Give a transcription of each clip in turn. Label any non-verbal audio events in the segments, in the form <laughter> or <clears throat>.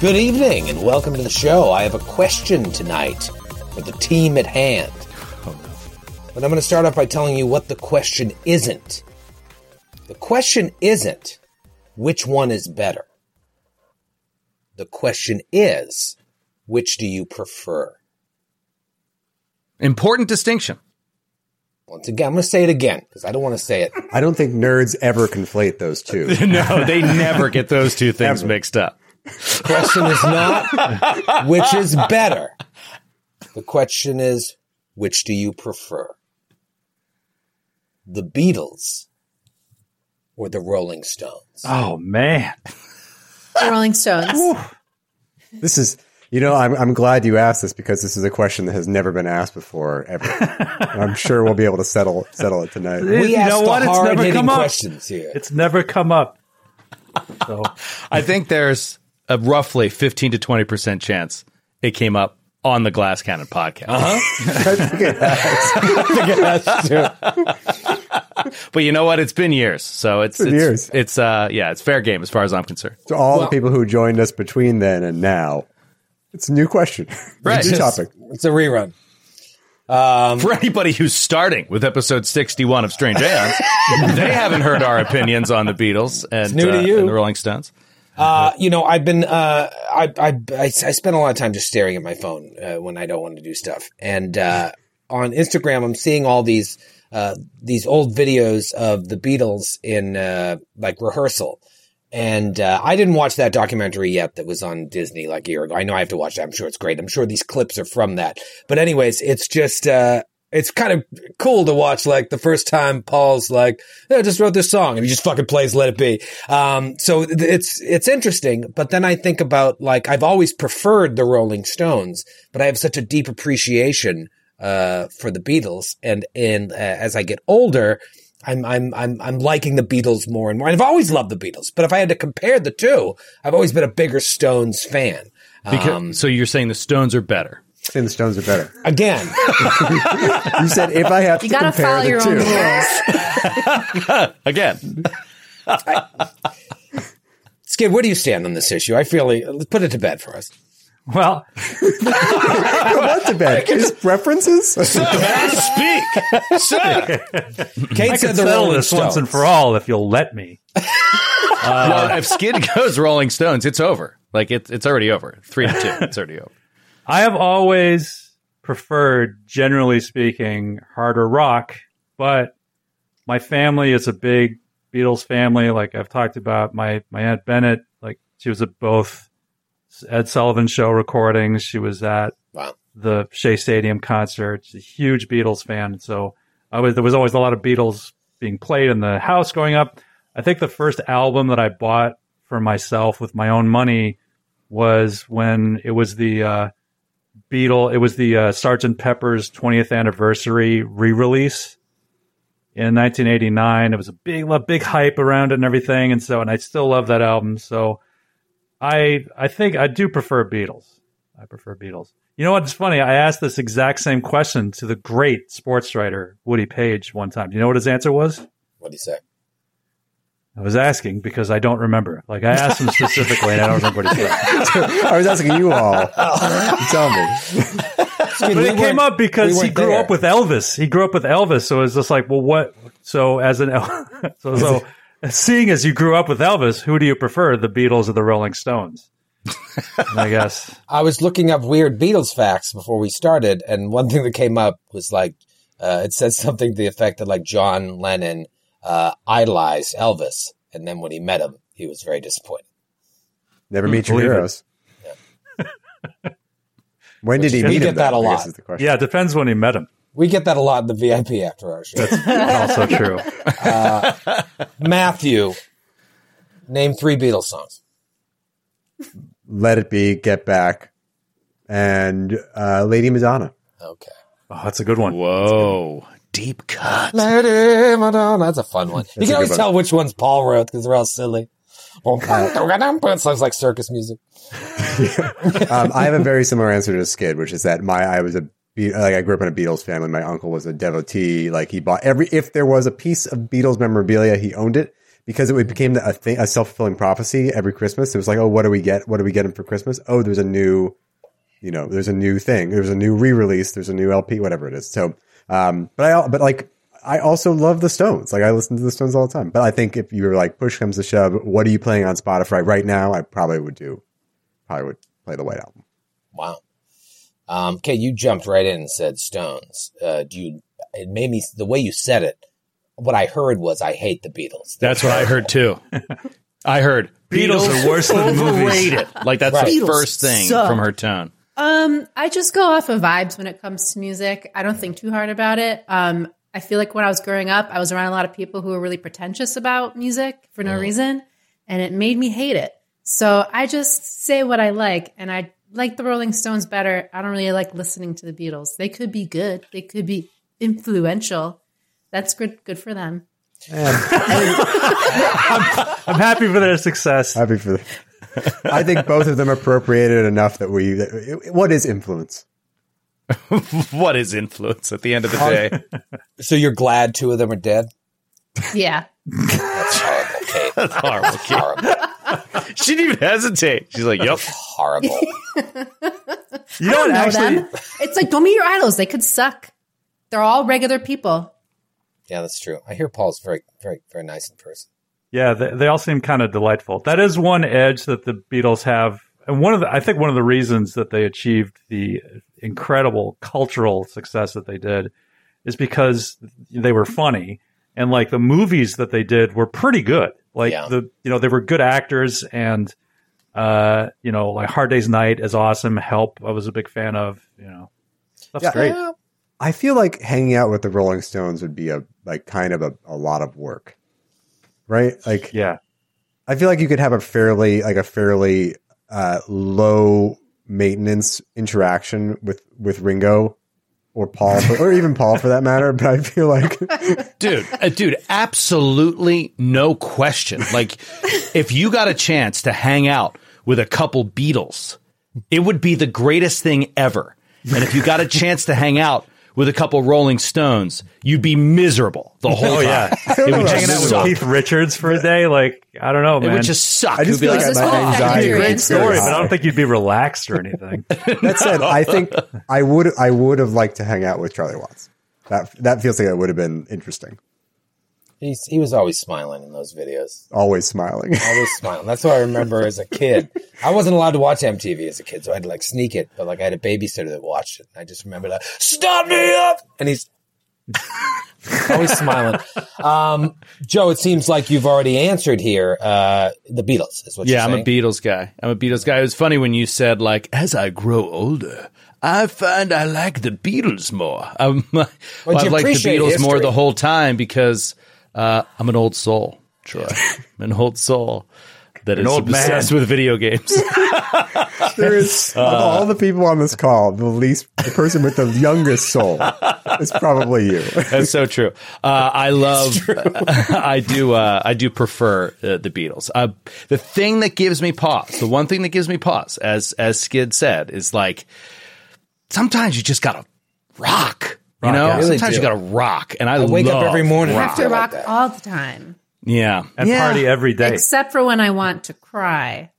Good evening and welcome to the show. I have a question tonight for the team at hand. But I'm going to start off by telling you what the question isn't. The question isn't which one is better. The question is which do you prefer? Important distinction. Once again, I'm going to say it again because I don't want to say it. I don't think nerds ever conflate those two. <laughs> no, they never get those two things mixed up. The question is not which is better. The question is which do you prefer? The Beatles or the Rolling Stones? Oh man, The Rolling Stones. This is, you know, I'm, I'm glad you asked this because this is a question that has never been asked before ever. I'm sure we'll be able to settle settle it tonight. We you asked know the what? It's never hard-hitting come up. questions here. It's never come up. So I think there's a roughly 15 to 20% chance it came up on the Glass Cannon podcast. <laughs> <laughs> But you know what? It's been years. So it's, been it's, years. it's, uh, yeah, it's fair game as far as I'm concerned. To all Well- the people who joined us between then and now, it's a new question. Right. <laughs> It's a new topic. It's a rerun. For anybody who's starting with episode 61 of Strange Aeons, they haven't heard our opinions on the Beatles and, new to uh, you. and the Rolling Stones. Uh, you know, I've been, uh, I, I, I, I spend a lot of time just staring at my phone uh, when I don't want to do stuff. And uh, on Instagram, I'm seeing all these uh, these old videos of the Beatles in uh, like rehearsal. And uh, I didn't watch that documentary yet that was on Disney like a year ago. I know I have to watch that. I'm sure it's great. I'm sure these clips are from that. But anyways, it's just uh, it's kind of cool to watch. Like the first time Paul's like, "Yeah, I just wrote this song," and he just fucking plays "Let It Be." Um, so it's it's interesting. But then I think about like I've always preferred the Rolling Stones, but I have such a deep appreciation uh, for the Beatles, and and uh, as I get older. I'm I'm I'm I'm liking the Beatles more and more. And I've always loved the Beatles, but if I had to compare the two, I've always been a bigger Stones fan. Because, Um, so you're saying the Stones are better. Saying the Stones are better. again, You said if I have to You gotta compare follow the your two. own rules. <laughs> Again, <laughs> Skid, where do you stand on this issue? I feel like, put it to bed for us. well, <laughs> what to bed? Just references? speak. Sir. Kate I said can the settle Rolling this Stones. once and for all if you'll let me. well, if Skid goes Rolling Stones, it's over. Like it's it's already over. Three to two. It's already over. I have always preferred, generally speaking, harder rock, but my family is a big Beatles family. Like I've talked about, my my aunt Bennett, like she was at both Ed Sullivan show recordings. She was at Wow. the Shea Stadium concert. She's a huge Beatles fan, so I was there was always a lot of Beatles being played in the house growing up. I think the first album that I bought for myself with my own money was when it was the uh, Beatle. It was the uh, Sergeant Pepper's 20th anniversary re-release in 1989. It was a big, big hype around it and everything, and so and I still love that album. So I I think I do prefer Beatles. I prefer Beatles. You know what's funny? I asked this exact same question to the great sports writer Woody Paige one time. Do you know what his answer was? What did he say? I was asking because I don't remember. Like I asked him specifically, and I don't remember what he said. <laughs> I was asking you all. You tell me. <laughs> But it came up because we he grew there. up with Elvis. He grew up with Elvis, so it's just like, well, what? So as an El- <laughs> so so seeing as you grew up with Elvis, who do you prefer, the Beatles or the Rolling Stones? I guess I was looking up weird Beatles facts before we started, and one thing that came up was like uh, it said something to the effect that like John Lennon uh, idolized Elvis, and then when he met him, he was very disappointed. Never meet your Believe it. heroes. When did he We meet get him? that though, a I lot. is the question. yeah, it depends when he met him. We get that a lot in the VIP after our show. That's also true. <laughs> Matthew, name three Beatles songs. Let It Be, Get Back, and uh, Lady Madonna. Okay. Oh, that's a good one. Whoa. Deep cut. Lady Madonna. That's a fun one. You a can always good one. tell which ones Paul wrote because they're all silly. <laughs> it sounds like circus music. <laughs> um, I have a very similar answer to Skid, which is that my I was a Be- like I grew up in a Beatles family. My uncle was a devotee. Like he bought every if there was a piece of Beatles memorabilia, he owned it because it became a thing, a self fulfilling prophecy. Every Christmas, it was like, oh, what do we get? What do we get him for Christmas? Oh, there's a new, you know, there's a new thing. There's a new re release. There's a new LP, whatever it is. So, um, but I but like. I also love the Stones. Like I listen to the Stones all the time. But I think if you were like push comes to shove, what are you playing on Spotify right now? I probably would do, probably would play the White Album. Wow. Um, okay, you jumped right in and said Stones. Uh, do you? It made me the way you said it. What I heard was I hate the Beatles. That's what I heard too. <laughs> I heard Beatles are worse than the movies. overrated. Like that's Right. the Beatles first thing suck. from her tone. Um, I just go off of vibes when it comes to music. I don't think too hard about it. Um, I feel like when I was growing up, I was around a lot of people who were really pretentious about music for no reason, and it made me hate it. So I just say what I like, and I like the Rolling Stones better. I don't really like listening to the Beatles. They could be good. They could be influential. That's good. Good for them. <laughs> I'm happy for their success. Happy for. <laughs> I think both of them appropriated enough that we. That, what is influence? <laughs> What is influence at the end of the day? <laughs> So you're glad two of them are dead? Yeah. That's horrible, Kate. That's horrible. horrible. She didn't even hesitate. She's like, "Yep." horrible. You I know don't know Actually, them. It's like don't meet your idols. They could suck. They're all regular people. Yeah, that's true. I hear Paul's very, very, very nice in person. Yeah, they, they all seem kind of delightful. That is one edge that the Beatles have, and one of the I think one of the reasons that they achieved the incredible cultural success that they did is because they were funny, and like the movies that they did were pretty good. Like Yeah. the you know they were good actors, and uh you know like Hard Day's Night is awesome. Help I was a big fan of. You know, that's Yeah. great. I feel like hanging out with the Rolling Stones would be a like kind of a, a lot of work, right? Like Yeah, I feel like you could have a fairly like a fairly uh, low maintenance interaction with with Ringo or Paul for, or even Paul for that matter. But I feel like <laughs> dude, uh, dude, absolutely no question. Like, if you got a chance to hang out with a couple Beatles, it would be the greatest thing ever. And if you got a chance to hang out with a couple Rolling Stones, you'd be miserable the oh, whole Oh, time. <laughs> yeah. It would hanging out just with. Keith Richards for a day, like I don't know, man. It would just suck. I just It would feel be like This my is all anxiety factory rate's in. very story, but I don't think you'd be relaxed or anything. <laughs> That said, I think I would I would have liked to hang out with Charlie Watts. That that feels like it would have been interesting. He's, he was always smiling in those videos. Always smiling. <laughs> Always smiling. That's what I remember as a kid. I wasn't allowed to watch MTV as a kid, so I had to like sneak it. But like I had a babysitter that watched it. I just remember that. Stop me up! And he's <laughs> always smiling. Um, Joe, it seems like you've already answered here. Uh, the Beatles is what Yeah, you're I'm a Beatles guy. I'm a Beatles guy. It was funny when you said like, as I grow older, I find I like the Beatles more. Um, <laughs> well, I've liked the appreciate Beatles more the whole time because uh, I'm an old soul, Troy. <laughs> I'm an old soul that is old man. obsessed with video games. <laughs> There is <laughs> of all the people on this call, the least the person with the youngest soul is probably you. That's so true. Uh, I love. I do. Uh, I do prefer uh, the Beatles. Uh, the thing that gives me pause, the one thing that gives me pause, as as Skid said, is like sometimes you just gotta rock. You know, out. Really sometimes do. you gotta rock, and I, I wake up every morning. I have to I like rock all the time, Yeah, and yeah. party every day. except for when I want to cry.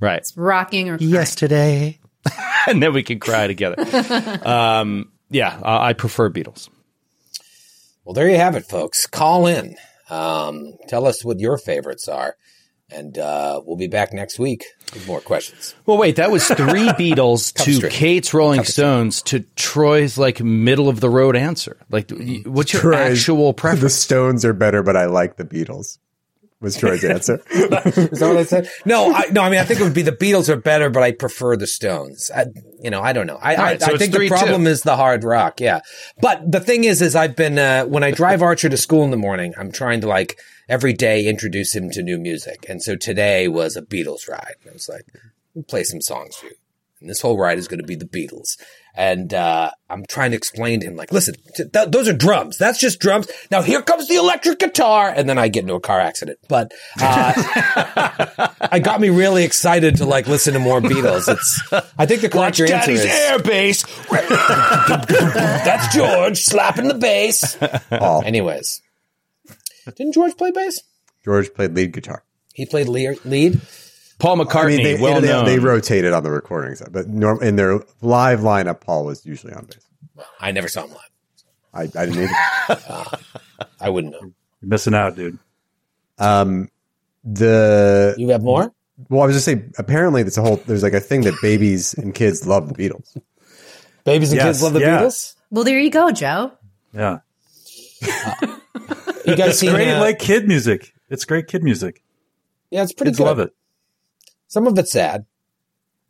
right. It's rocking or crying. Yesterday, <laughs> and then we can cry together. <laughs> um, yeah, I I prefer Beatles. Well, there you have it, folks. Call in. Um, tell us what your favorites are. And uh, we'll be back next week with more questions. Well, wait, that was three <laughs> Beatles to straight. Kate's Rolling Stones to Troy's like middle of the road answer. Like, what's your Troy's- actual <laughs> preference? The? Stones are better, but I like the Beatles. Was Troy's answer? <laughs> Is that what I said? No, I, no. I mean, I think it would be the Beatles are better, but I prefer the Stones. I, you know, I don't know. I, right, so I it's think the 3-2. problem is the hard rock. Yeah, but the thing is, is I've been uh, when I drive Archer to school in the morning, I'm trying to like every day introduce him to new music, and so today was a Beatles ride. I was like, play some songs for you. And this whole ride is going to be the Beatles. And uh, I'm trying to explain to him, like, listen, th- those are drums. That's just drums. Now here comes the electric guitar. And then I get into a car accident. But uh, <laughs> I got me really excited to like listen to more Beatles. It's, I think the correct answer Daddy's is air bass. <laughs> that's George slapping the bass. <laughs> Paul. Anyways, didn't George play bass? George played lead guitar. He played lead. lead? Paul McCartney, I mean, they, well they, known. they rotated on the recordings, but norm, in their live lineup, Paul was usually on bass. I never saw him live. I, I didn't either. <laughs> I wouldn't know. You're missing out, dude. Um, the You have more? well, I was just saying. Apparently, there's a whole there's like a thing that babies and kids love the Beatles. Babies and Yes, kids love the yeah. Beatles. Well, there you go, Joe. Yeah. You guys seen? Great, uh, like kid music. It's great kid music. yeah, it's pretty Kids good. love it. Some of it's sad.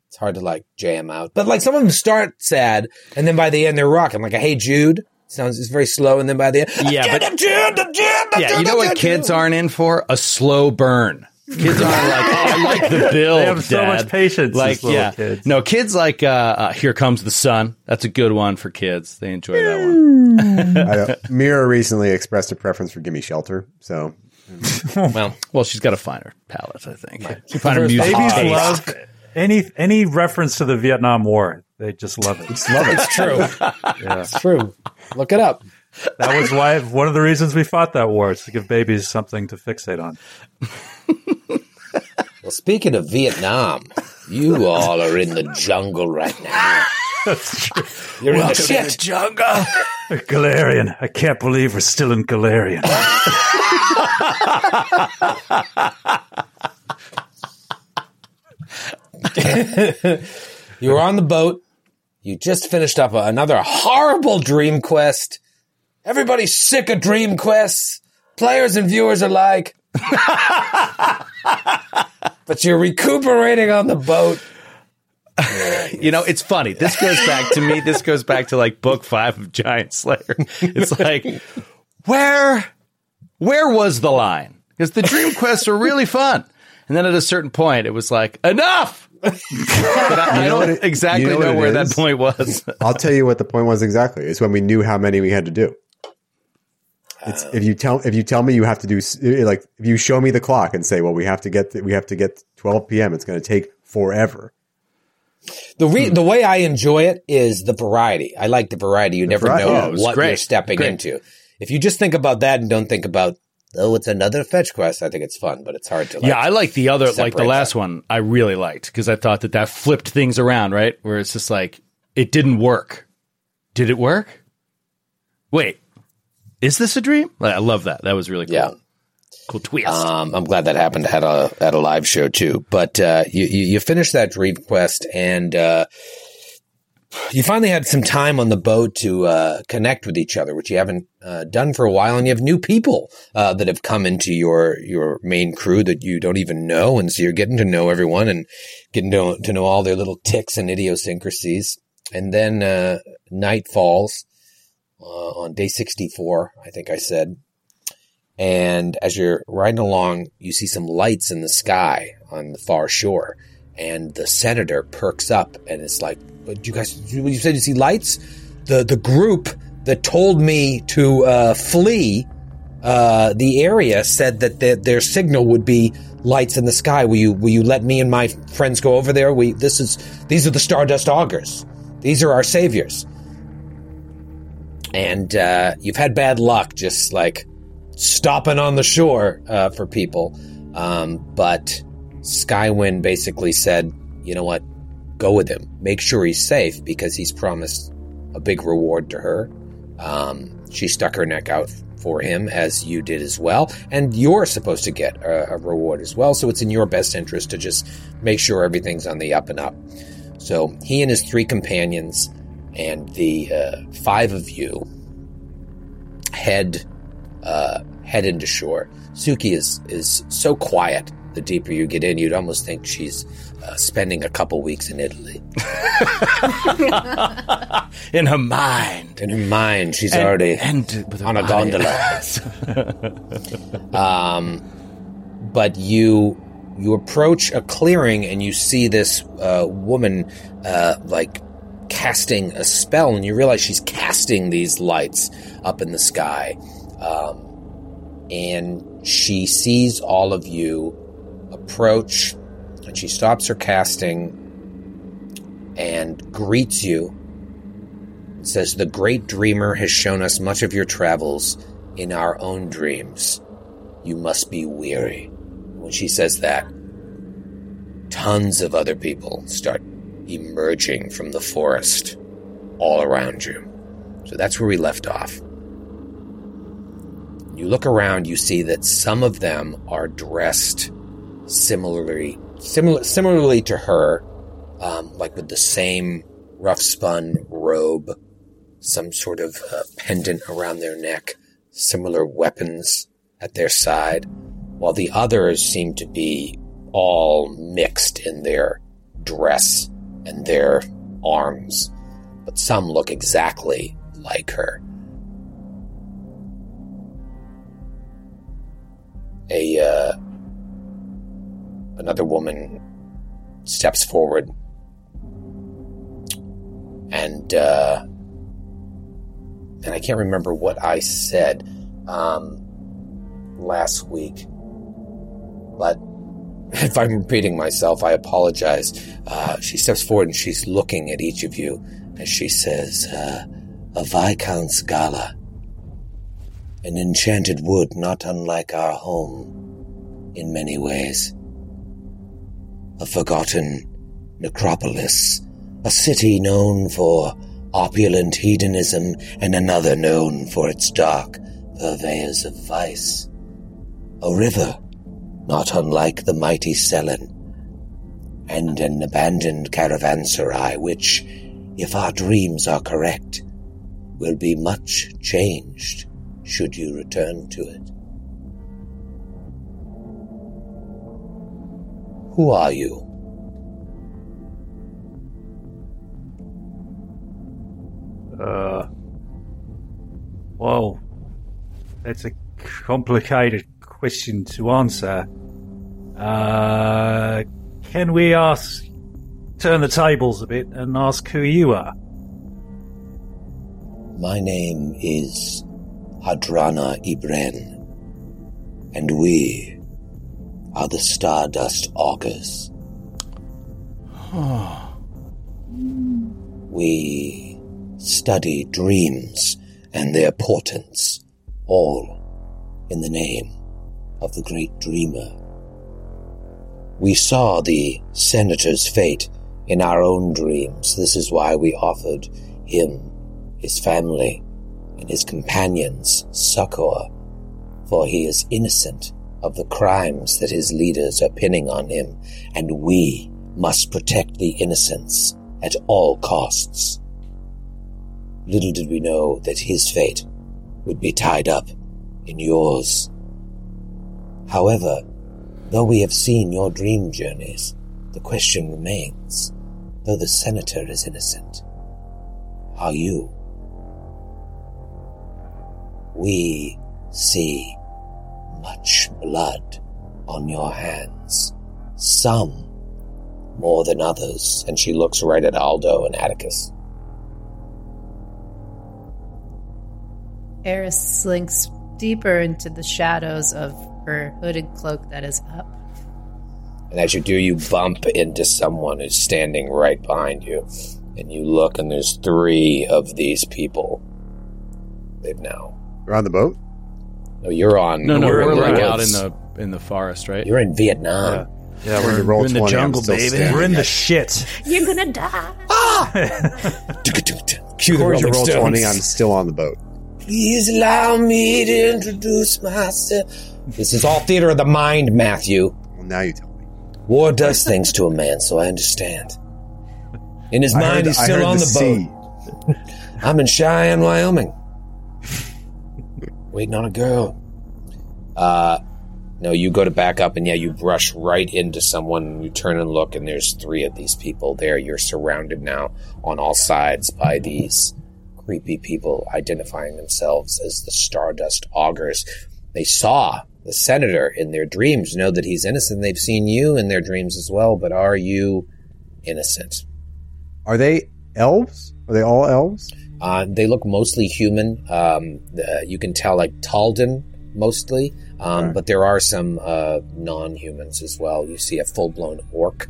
It's hard to like jam out, but like some of them start sad, and then by the end they're rocking. Like a Hey Jude sounds it's very slow, and then by the end, Yeah, but- Jude, Jude, Jude, yeah, you know what kids aren't in for? A slow burn. Kids aren't like, oh, I <laughs> like the build. They have so Dad. much patience, Like, yeah, kids. no, kids like, uh, uh, Here Comes the Sun. That's a good one for kids. They enjoy that one. I don't- Mira recently expressed a preference for "Gimme Shelter," so <laughs> Well, Well, she's got a finer her palette, I think. She find her prefers music Babies taste. love any any reference to the Vietnam War. They just love it. love it. it's true. Yeah. It's true. Look it up. That was why one of the reasons we fought that war is to give babies something to fixate on. <laughs> Well, speaking of Vietnam, you all are in the jungle right now. You're in the shit. jungle. Galarian. I can't believe we're still in Galarian. You were on the boat. You just finished up another horrible Dream Quest. Everybody's sick of Dream Quests. Players and viewers alike. But you're recuperating on the boat. You know, it's funny. This goes back to me. This goes back to like book five of Giantslayer. It's like, where, where was the line? Because the dream quests were really fun. And then at a certain point, it was like, enough. But I, I know don't it- exactly you know know, what it where that is? point was. I'll tell you what the point was exactly. It's when we knew how many we had to do. It's if you tell if you tell me you have to do eh, like if you show me the clock and say, well, we have to get we have to get 12 p.m. It's going to take forever. The re- hmm. the way I enjoy it is the variety. I like the variety. You never variety. know oh, Yeah, what great. you're stepping Great. into. If you just think about that and don't think about oh, it's another fetch quest, I think it's fun, but it's hard to. Like, yeah, I like the other, like the last that. one. I really liked because I thought that that flipped things around, right? Where it's just like it didn't work. Did it work? Wait, is this a dream? I love that. That was really cool. Yeah. Cool twist. Um, I'm glad that happened at a at a live show too. But uh, you, you you finished that dream quest and uh, you finally had some time on the boat to uh, connect with each other, which you haven't uh, done for a while. And you have new people uh, that have come into your your main crew that you don't even know, and so you're getting to know everyone and getting to, to know all their little ticks and idiosyncrasies. And then uh, night falls uh, on day 64, I think I said. And as you're riding along, you see some lights in the sky on the far shore. And the senator perks up and it's like, "What you guys, you said you see lights? The, the group that told me to uh, flee uh, the area said that their, their signal would be lights in the sky. Will you, will you let me and my friends go over there? We, this is, these are the Stardust Augurs. These are our saviors. And uh, you've had bad luck just like stopping on the shore uh, for people. Um, but Skywind basically said, you know what? Go with him. Make sure he's safe because he's promised a big reward to her. Um, she stuck her neck out for him, as you did as well. And you're supposed to get a, a reward as well. So it's in your best interest to just make sure everything's on the up and up. So he and his three companions and the uh, five of you head uh, head into shore. Suki is is so quiet. The deeper you get in, you'd almost think she's uh, spending a couple weeks in Italy. <laughs> in her mind. In her mind, she's already and on a gondola. <laughs> um, but you You approach a clearing and you see this uh, woman, uh, like casting a spell, and you realize she's casting these lights up in the sky. Um, and she sees all of you approach, and she stops her casting and greets you. It says, The great dreamer has shown us much of your travels in our own dreams. You must be weary. When she says that, tons of other people start emerging from the forest all around you. So that's where we left off. You look around, you see that some of them are dressed similarly, similar, similarly to her, um, like with the same rough spun robe, some sort of uh, pendant around their neck, similar weapons at their side, while the others seem to be all mixed in their dress and their arms, but some look exactly like her. A uh, another woman steps forward and uh, and I can't remember what I said um, last week, but <laughs> if I'm repeating myself, I apologize. Uh, she steps forward and she's looking at each of you as she says, uh, "A viscount's gala, an enchanted wood not unlike our home in many ways." a forgotten necropolis, a city known for opulent hedonism and another known for its dark purveyors of vice. A river, not unlike the mighty Sellen, and an abandoned caravanserai which, if our dreams are correct, will be much changed should you return to it. Who are you? Uh, well, that's a complicated question to answer. Uh, can we ask, turn the tables a bit and ask who you are? My name is Hadrana Ibren, and we are the Stardust Augurs. <sighs> we study dreams and their portents, all in the name of the great dreamer. We saw the senator's fate in our own dreams. This is why we offered him, his family, and his companions succor, for he is innocent of the crimes that his leaders are pinning on him, and we must protect the innocents at all costs. Little did we know that his fate would be tied up in yours. However, though we have seen your dream journeys, the question remains, though the senator is innocent, are you? We see much blood on your hands. Some more than others. And she looks right at Aldo and Atticus. Eris slinks deeper into the shadows of her hooded cloak that is up. And as you do, you bump into someone who's standing right behind you. And you look, and there's three of these people. They've now. You're on the boat? No, you're on. No, no, you're we're like out in the in the forest, right? You're in Vietnam. Yeah, We're we're, in we're in the jungle, still baby. standing. we're in the shit. You're gonna die. Ah! <laughs> Cue the According to Rolling roll Stones. 20, I'm still on the boat. Please allow me to introduce myself. This is all theater of the mind, Matthew. Well, now you tell me. War does things to a man, so I understand. In his I mind, heard- he's still on the, sea. boat. I'm in Cheyenne, Wyoming. Waiting on a girl. Uh, no, you go to back up, and yeah, you brush right into someone. And you turn and look, and there's three of these people there. You're surrounded now on all sides by these creepy people identifying themselves as the Stardust Augurs. They saw the senator in their dreams know that he's innocent. They've seen you in their dreams as well, but are you innocent? Are they elves? Are they all elves? Uh, they look mostly human. Um, the, you can tell like Taldan mostly, um, Okay. but there are some uh, non-humans as well. You see a full-blown orc,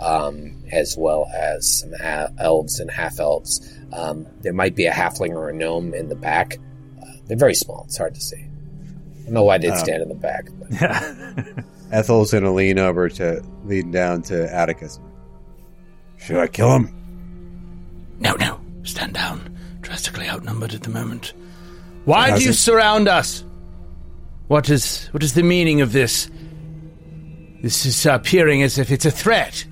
um, as well as some ha- elves and half-elves. Um, there might be a halfling or a gnome in the back. Uh, they're very small. It's hard to see. I don't know why they'd um, stand in the back. But. <laughs> Ethel's gonna lean over to lean down to Atticus. Should I kill him? No, no. Stand down. Drastically outnumbered at the moment. Why How's do you it- surround us? What is what is the meaning of this? This is appearing as if it's a threat.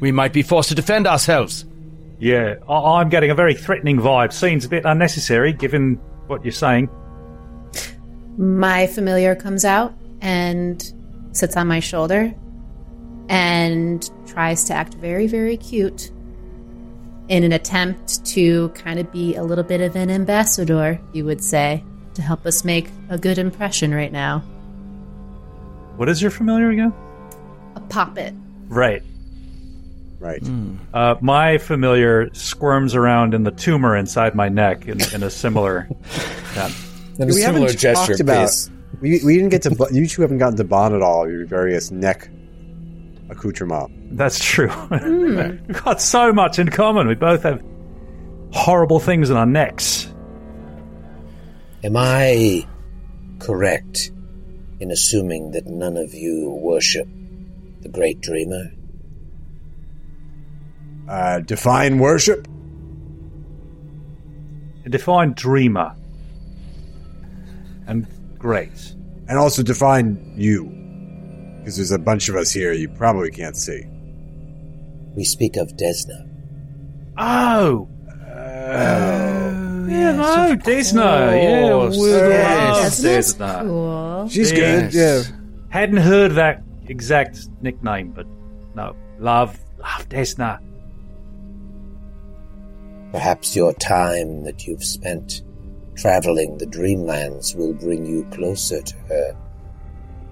We might be forced to defend ourselves. Yeah, I- I'm getting a very threatening vibe. Seems a bit unnecessary given what you're saying. My familiar comes out and sits on my shoulder and tries to act very, very cute in an attempt to kind of be a little bit of an ambassador, you would say, to help us make a good impression right now. What is your familiar again? A poppet. Right. Right. Uh, my familiar squirms around in the tumor inside my neck in, in a similar. <laughs> yeah. And a we similar haven't gesture, talked about. please. We, we didn't get to. You two haven't gotten to bond at all. Your various neck accoutrements. That's true. <laughs> We've got so much in common. We both have horrible things in our necks. Am I correct in assuming that none of you worship the great dreamer? Uh, define worship. A defined dreamer. And great. and also define you, because there's a bunch of us here you probably can't see. We speak of Desna. Oh! oh. yeah, no, Desna. Yeah, course. we Yes. love That's Desna. cool. She's Yes. good. Yeah. Hadn't heard that exact nickname, but no, love, love Desna. Perhaps your time that you've spent traveling the dreamlands will bring you closer to her.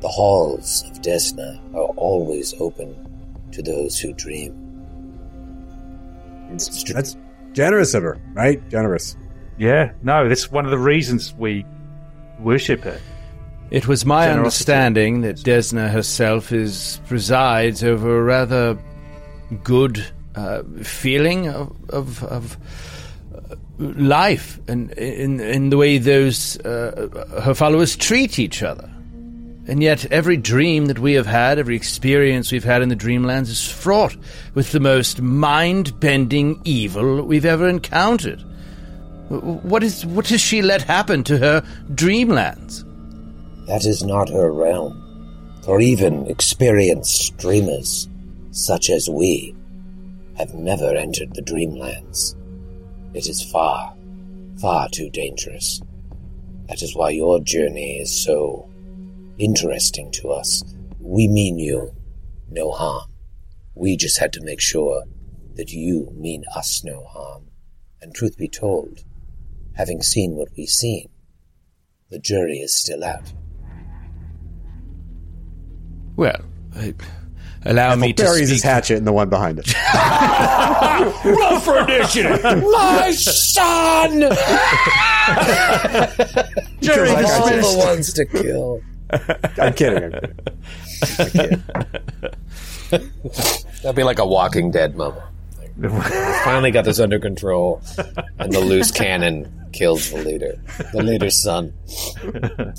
The halls of Desna are always open to those who dream. That's generous of her, right? Generous. Yeah, no, that's one of the reasons we worship her. It was my Generosity. understanding that Desna herself is presides over a rather good uh, feeling of of, of life and in in the way those uh, her followers treat each other. And yet, every dream that we have had, every experience we've had in the Dreamlands is fraught with the most mind-bending evil we've ever encountered. What is what has she let happen to her Dreamlands? That is not her realm. For even experienced dreamers, such as we, have never entered the dreamlands. It is far, far too dangerous. That is why your journey is so interesting to us. We mean you no harm. We just had to make sure that you mean us no harm. And truth be told, having seen what we've seen, the jury is still out. Well, uh, allow me to Buries his hatchet in the one behind it. <laughs> Roll for initiative. My son! Jerry Of all the ones to kill. I'm kidding. I'm kidding. That'd be like a Walking Dead moment. We <laughs> finally got this under control, and the loose cannon kills the leader, the leader's son. <laughs>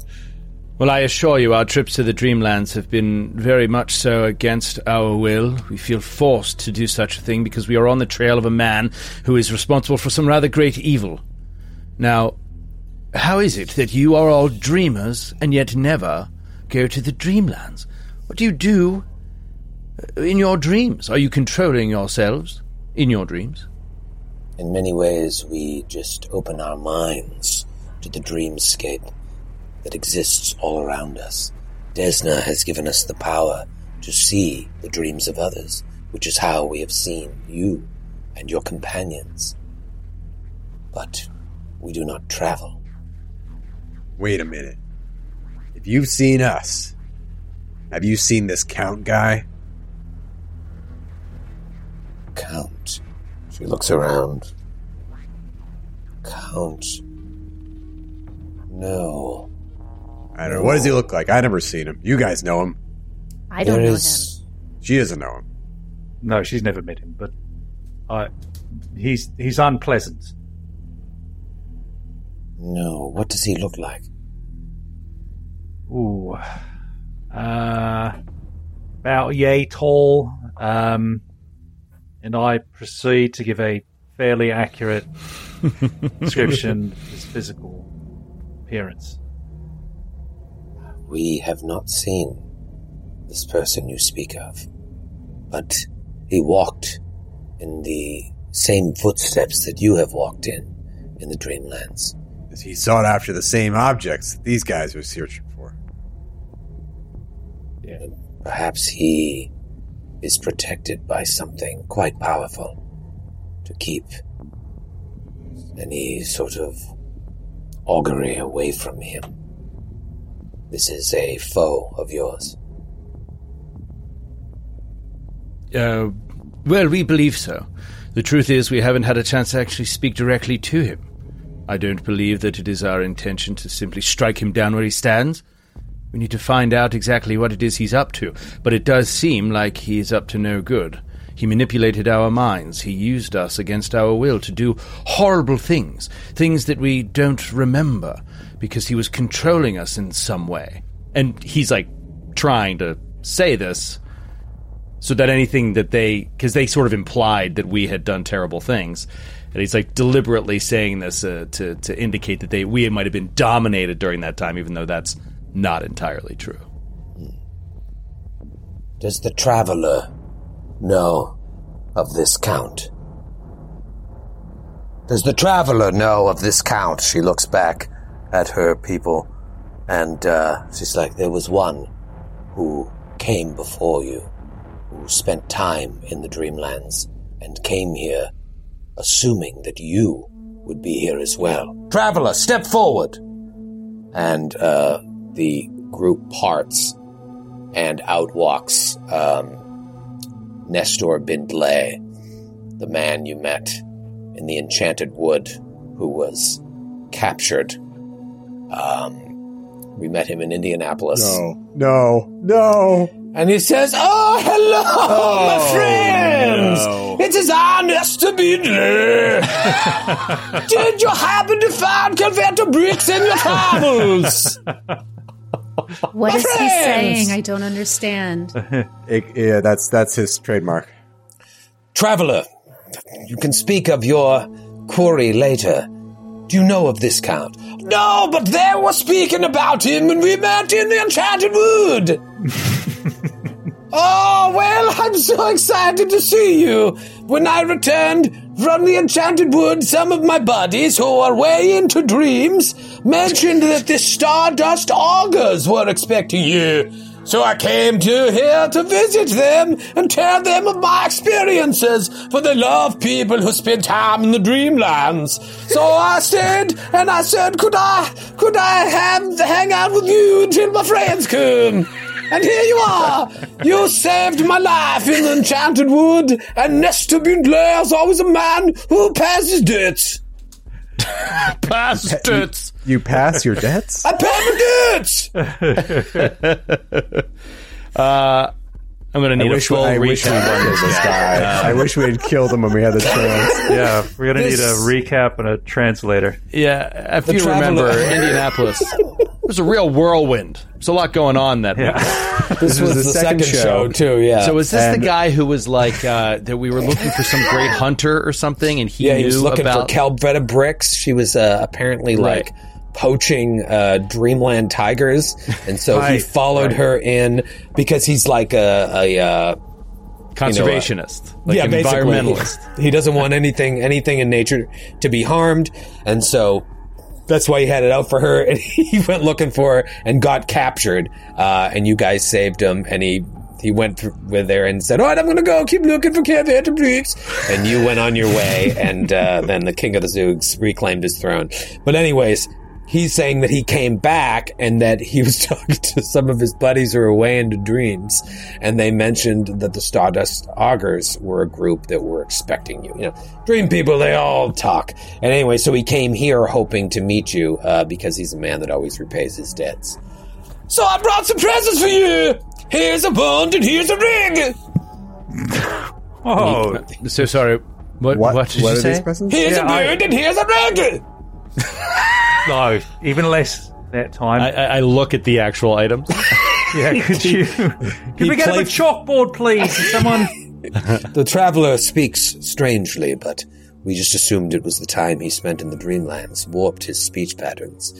Well, I assure you, our trips to the Dreamlands have been very much so against our will. We feel forced to do such a thing because we are on the trail of a man who is responsible for some rather great evil. Now, how is it that you are all dreamers and yet never go to the Dreamlands? What do you do uh, in your dreams? Are you controlling yourselves in your dreams? In many ways, we just open our minds to the dreamscape that exists all around us. Desna has given us the power to see the dreams of others, which is how we have seen you and your companions. But we do not travel. Wait a minute. If you've seen us, have you seen this count guy? Count. She looks around. Count. No. I don't know. What does he look like? I never seen him. You guys know him. I don't There know is- She doesn't know him. No, she's never met him, but uh, he's he's unpleasant. No. What does he look like? Ooh, uh, about yay tall. Um, and I proceed to give a fairly accurate <laughs> description of his physical appearance. We have not seen this person you speak of, but he walked in the same footsteps that you have walked in in the Dreamlands. He sought after the same objects that these guys were searching for. Perhaps he is protected by something quite powerful to keep any sort of augury away from him. This is a foe of yours. Uh, well, we believe so. The truth is, we haven't had a chance to actually speak directly to him. I don't believe that it is our intention to simply strike him down where he stands. We need to find out exactly what it is he's up to, but it does seem like he is up to no good. He manipulated our minds. He used us against our will to do horrible things, things that we don't remember, because he was controlling us in some way. And he's like trying to say this so that anything that they because they sort of implied that we had done terrible things and he's like deliberately saying this uh, to to indicate that they we might have been dominated during that time even though that's not entirely true Does the traveler know of this count? Does the traveler know of this count? She looks back at her people and uh, she's like, There was one who came before you, who spent time in the Dreamlands and came here assuming that you would be here as well. Traveler, step forward! And uh, the group parts and out walks um, Nestor Bindley, the man you met in the Enchanted Wood, who was captured. Um, we met him in Indianapolis. No, no, no. And he says, Oh, hello, my friends! It is I, Nestor Bindley! <laughs> Did you happen to find Calvetta bricks in your travels? <laughs> What My is he saying? I don't understand. <laughs> It- yeah, that's that's his trademark. Traveler, you can speak of your quarry later. Do you know of this count? No, but they were speaking about him when we met in the Enchanted Wood. <laughs> oh, well, I'm so excited to see you. When I returned from the Enchanted Wood, some of my buddies who are way into dreams mentioned that the Stardust Augurs were expecting you. So I came to here to visit them and tell them of my experiences, for they love people who spend time in the dreamlands. So I stayed and I said, could I, could I have hang out with you until my friends come? And here you are. You saved my life in the Enchanted Wood, and Nestor Bindley is always a man who passes debts. <laughs> pass debts! You pass your debts? I pay my debts. <laughs> uh i'm gonna need a wish, we, full I wish we recap had killed this this guy. guy. I wish we had killed him when we had the chance. Yeah, we're gonna This- need a recap and a translator. yeah if The you traveler- remember indianapolis <laughs> it was a real whirlwind there's a lot going on that week. <laughs> This was the the second second, show. show. too. Yeah. So is this And- the guy who was like uh, that? We were looking for some great hunter or something, and he yeah, knew he was looking about. for Calvetta bricks. She was uh, apparently Right. like poaching uh, Dreamland tigers, and so he followed right. her in because he's like a, a uh, conservationist, like yeah, environmentalist. He, he doesn't want anything anything in nature to be harmed, and so that's why he had it out for her. And <laughs> he went looking for her and got captured. Uh, and you guys saved him, and he. He went th- with her and said, "All right, I'm going to go. Keep looking for Kevin Briggs." And you went on your way, and uh, then the King of the Zoogs reclaimed his throne. But anyways, he's saying that he came back and that he was <laughs> talking to some of his buddies who are away into dreams, and they mentioned that the Stardust Augurs were a group that were expecting you. You know, dream people, they all talk. And anyway, so he came here hoping to meet you uh, because he's a man that always repays his debts. So I brought some presents for you. Here's a bond and here's a ring. <laughs> Oh, So sorry. What, What, what did what you are say? these presents? Here's Yeah, a I- bird and here's a ring. No, even less that time. I, I I look at the actual items. <laughs> yeah, <laughs> could you? Could we get played- a chalkboard, please? Someone. <laughs> The traveler speaks strangely, but we just assumed it was the time he spent in the dreamlands warped his speech patterns.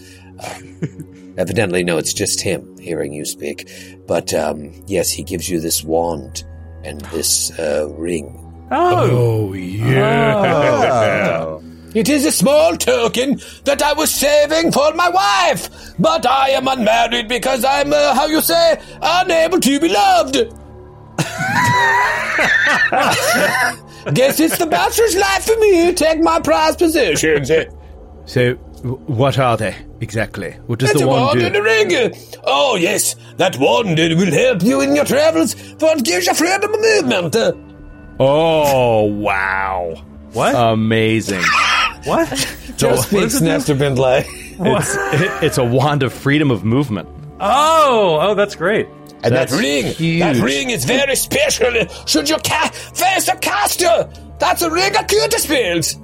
Um, evidently, no, it's just him hearing you speak. But um, yes, he gives you this wand and this uh, ring. Oh, oh yeah. Oh. It is a small token that I was saving for my wife, but I am unmarried because I'm, uh, how you say, unable to be loved. <laughs> Guess it's the bachelor's life for me. Take my prized possessions. <laughs> So what are they exactly? What does It's the a wand wand do? and a ring. Oh, yes, that wand it will help you in your travels, for it gives you freedom of movement. Oh wow! What? Amazing. <laughs> what? <laughs> Just speaks Nestor Bindley. It's it- it's a wand of freedom of movement. Oh, oh, that's great. And That's that ring, huge. that ring is very special. Should you ca- face a caster, that's a ring of counter spells.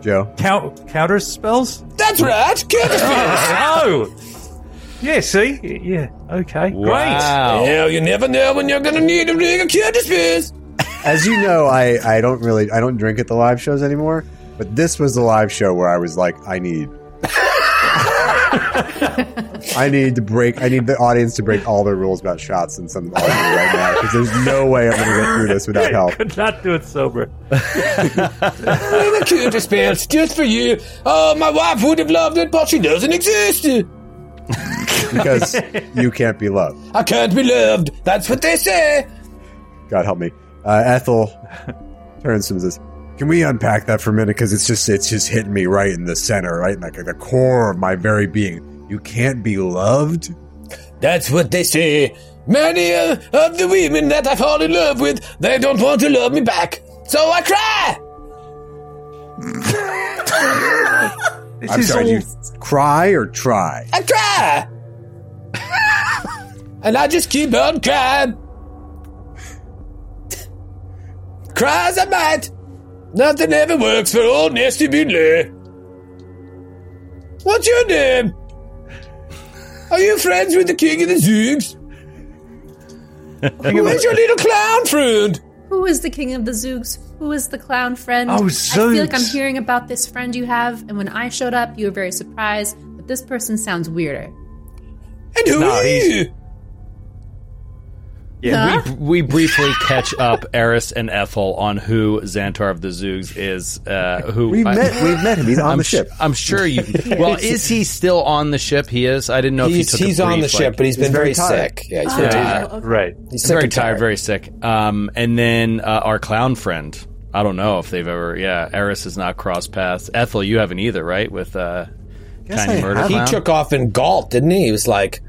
Joe. Count counter spells. That's right, cuter <laughs> spells. Oh, yeah. See, yeah. Okay, great. Wow. Hell, you never know when you're gonna need a ring of counter spells. As you know, I, I don't really I don't drink at the live shows anymore. But this was the live show where I was like, I need <laughs> I need to break I need the audience to break all their rules about shots and some argument right now. Because there's no way I'm gonna get through this without help. Could not do it sober. Ring of cuter spells, just for you. Oh, my wife would have loved it, but she doesn't exist. Because you can't be loved. I can't be loved. That's what they say. God help me. Uh, Ethel turns to him and says, "Can we unpack that for a minute? Because it's just it's just hitting me right in the center, right in like the core of my very being. You can't be loved. That's what they say. Many uh, of the women that I fall in love with, they don't want to love me back. So I cry. This I'm is sorry. all- Do you cry or try? I cry. <laughs> and I just keep on crying. Cry as I might. Nothing ever works for old Nasty Binley. What's your name? Are you friends with the king of the Zoogs? Where's your little clown friend? Who is the king of the Zoogs? Who is the clown friend? Oh, I feel like I'm hearing about this friend you have, and when I showed up, you were very surprised, but this person sounds weirder. And who No, are he's- you? Yeah, we, we briefly catch up Eris and Ethel on who Xantar of the Zoogs is. Uh, who We've I- met. We've met him. He's on I'm the su- ship. I'm sure you. <laughs> well, is he still on the ship? He is. I didn't know if He's, he took. he's a on the brief, ship, like- but he's been very very, tired. sick. Yeah, he's Oh, very Yeah, tired. okay. Right. He's sick very and tired, very sick. Um, and then uh, our clown friend. I don't know if they've ever. Yeah, Eris has not crossed paths. Ethel, you haven't either, right? With uh, Tiny I Murder have. He took off in Galt, didn't he? He was like,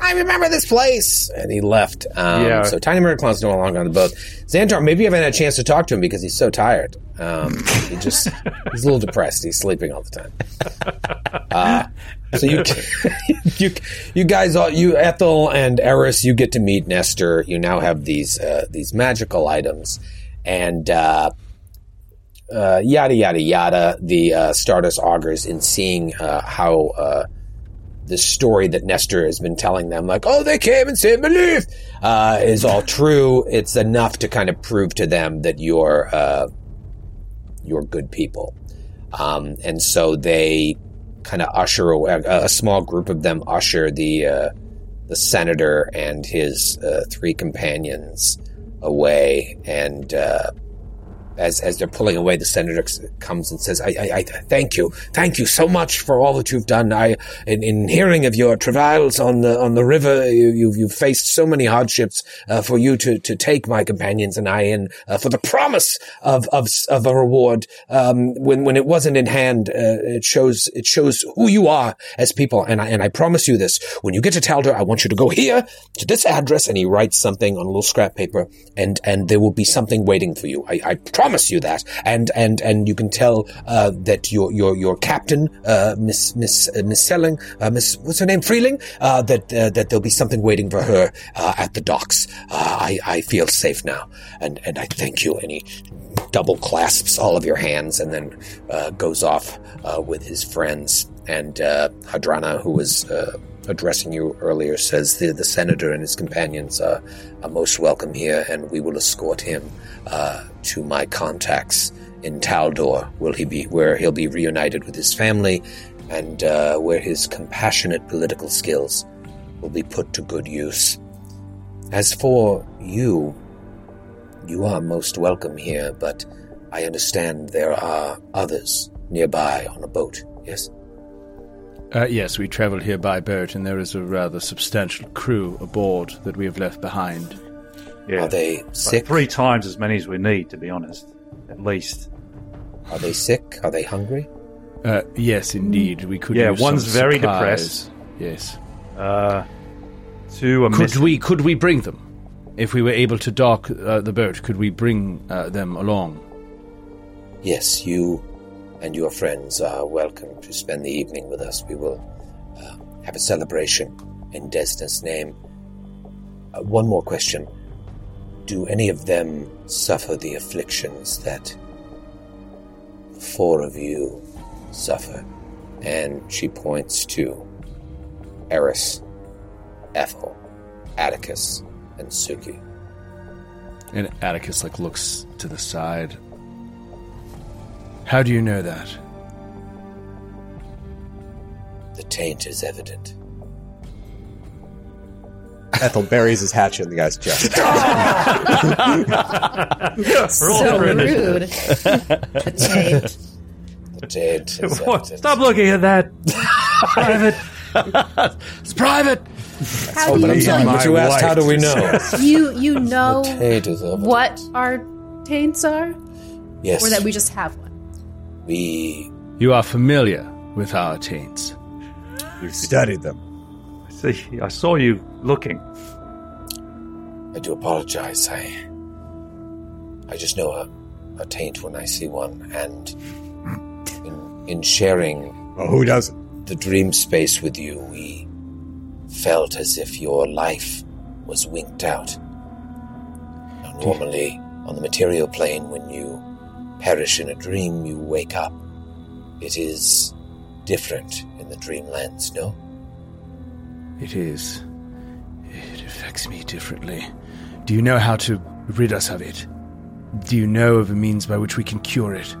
I remember this place. And he left. Um, Yeah. So Tiny Murder Clown's no longer on the boat. Xantar, maybe you haven't had a chance to talk to him because he's so tired. Um, he just, <laughs> he's a little depressed. He's sleeping all the time. Uh, so you, <laughs> you, you guys, all, you Ethel and Eris, you get to meet Nestor. You now have these, uh, these magical items. And, uh, uh, yada yada yada. The uh, Stardust augurs in seeing uh, how uh, the story that Nestor has been telling them, like, oh, they came and saved my life, uh, is all true. It's enough to kind of prove to them that you're uh, you're good people, um, and so they kind of usher away, a, a small group of them usher the uh, the senator and his uh, three companions away, and uh, as as they're pulling away, the senator comes and says, I, I, I thank you, thank you so much for all that you've done. I, in, in hearing of your travails on the on the river, you, you've you've faced so many hardships. Uh, for you to to take my companions and I in uh, for the promise of of of a reward. Um, when when it wasn't in hand, uh, it shows it shows who you are as people. And I and I promise you this: when you get to Taldor, I want you to go here to this address, and he writes something on a little scrap paper, and and there will be something waiting for you. I, I promise you that. And and and you can tell uh, that your your your captain, uh, Miss Miss uh, Miss Sellen, uh, Miss what's her name, Freeling, uh, that uh, that there'll be something waiting for her at the docks. I I feel safe now, and and I thank you. And he double clasps all of your hands, and then goes off with his friends. And Hadrana, who was addressing you earlier, says the the senator and his companions are, are most welcome here, and we will escort him uh, to my contacts in Taldor. Will he be where he'll be reunited with his family, and uh, where his compassionate political skills will be put to good use. As for you, you are most welcome here, but I understand there are others nearby on a boat, yes? Uh, yes, we travel here by boat, and there is a rather substantial crew aboard that we have left behind. Yeah. Are they Like sick? three times as many as we need, to be honest. At least. Are they sick? Are they hungry? Uh, yes, indeed, we could. Yeah, use one's some very supplies. Yes. Uh, two are Could missing. we? Could we bring them? If we were able to dock uh, the boat, could we bring uh, them along? Yes, you and your friends are welcome to spend the evening with us. We will uh, have a celebration in Desna's name. Uh, one more question. Do any of them suffer the afflictions that the four of you suffer? And she points to Eris, Ethel, Atticus, and Suki. And Atticus like looks to the side. How do you know that? The taint is evident. Ethel buries his hatchet in the guy's chest. <laughs> So rude. the taint. The taint is What? evident. Stop looking at that! Private! It's private. How oh, do But you know? but you asked, how do we know? You you know taint is evident. what our taints are, Yes. or that we just have one. We You are familiar with our taints. You've studied them. I See, I saw you looking. I do apologize. I I just know a, a taint when I see one, and in, in sharing Well, who doesn't? the dream space with you, we felt as if your life was winked out. Now, normally, on the material plane, when you perish in a dream, you wake up. It is different in the dreamlands, no? It is. It affects me differently. Do you know how to rid us of it? Do you know of a means by which we can cure it?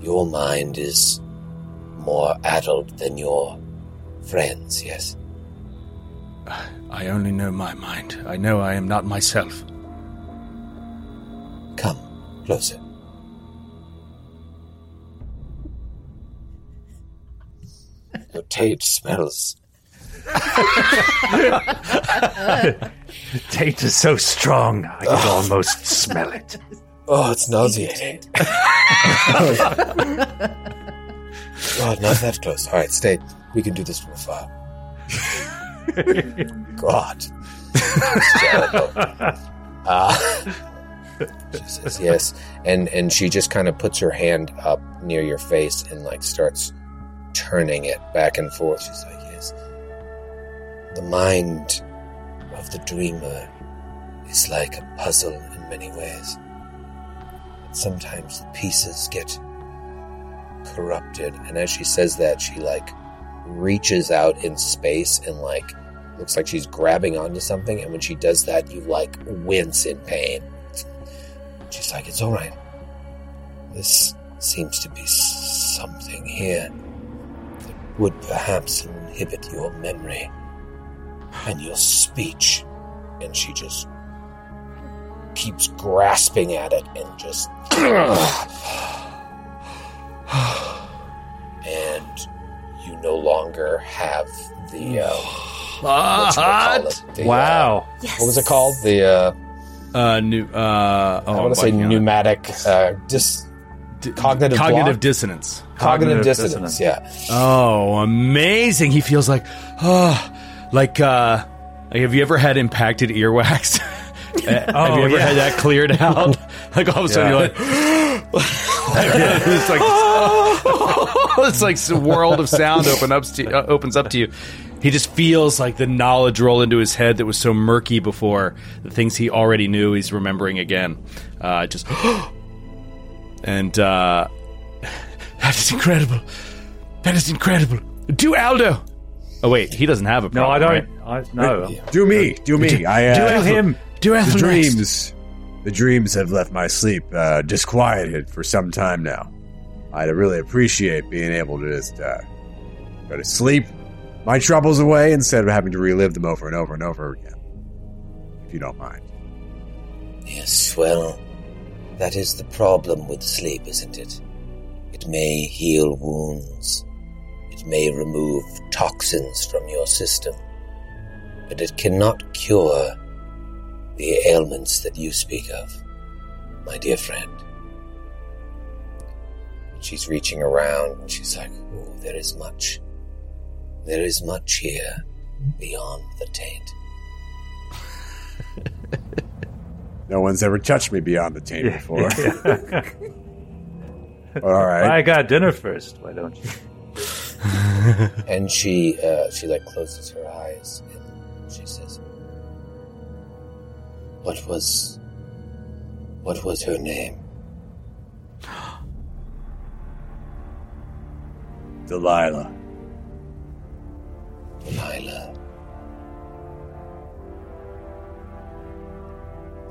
Your mind is more addled than your friends, yes? I only know my mind. I know I am not myself. Come closer. Your taint smells. <laughs> Taint is so strong, I can almost smell it. Oh, it's nauseating. God, not that close. All right, stay. We can do this from afar. <laughs> God. It's terrible. Uh, says yes. And, and she just kind of puts her hand up near your face and like starts turning it back and forth. She's like, yes. The mind of the dreamer is like a puzzle in many ways. Sometimes the pieces get corrupted. And as she says that, she like reaches out in space and like looks like she's grabbing onto something. And when she does that, you like wince in pain. She's like, it's all right. This seems to be something here that would perhaps inhibit your memory and your speech. And she just keeps grasping at it and just. <sighs> and you no longer have the. Uh, what you call it? <laughs> The, uh, Wow. what was it called? The. Uh, Uh, new. Uh, oh, I want to say pneumatic. Uh, dis, cognitive cognitive block? dissonance. cognitive, cognitive dissonance. dissonance. Yeah. Oh, amazing! He feels like, oh, like. uh like, Have you ever had impacted earwax? Uh, <laughs> have you ever yeah. had that cleared out? <laughs> like all of a sudden Yeah. you're like, <laughs> it's like it's like a world of sound open up to, uh, opens up to you. He just feels like the knowledge roll into his head that was so murky before. The things he already knew, he's remembering again. Uh, just <gasps> and uh, <sighs> that is incredible. That is incredible. Do Aldo. Oh wait, he doesn't have a problem. No. I don't. I, no. Do me, do me. I Do uh, Ethel. him. Do the Ethel next. dreams. The dreams have left my sleep uh, disquieted for some time now. I'd really appreciate being able to just uh, go to sleep, my troubles away, instead of having to relive them over and over and over again. If you don't mind. Yes, well, that is the problem with sleep, isn't it? It may heal wounds. It may remove toxins from your system. But it cannot cure the ailments that you speak of, my dear friend. She's reaching around and she's like, oh, there is much. There is much here beyond the taint. No one's ever touched me beyond the taint before. <laughs> All right. I got dinner first. Why don't you? <laughs> And she, uh, she like closes her eyes and she says, "What was, what was her name?" <gasps> Delilah. Delilah.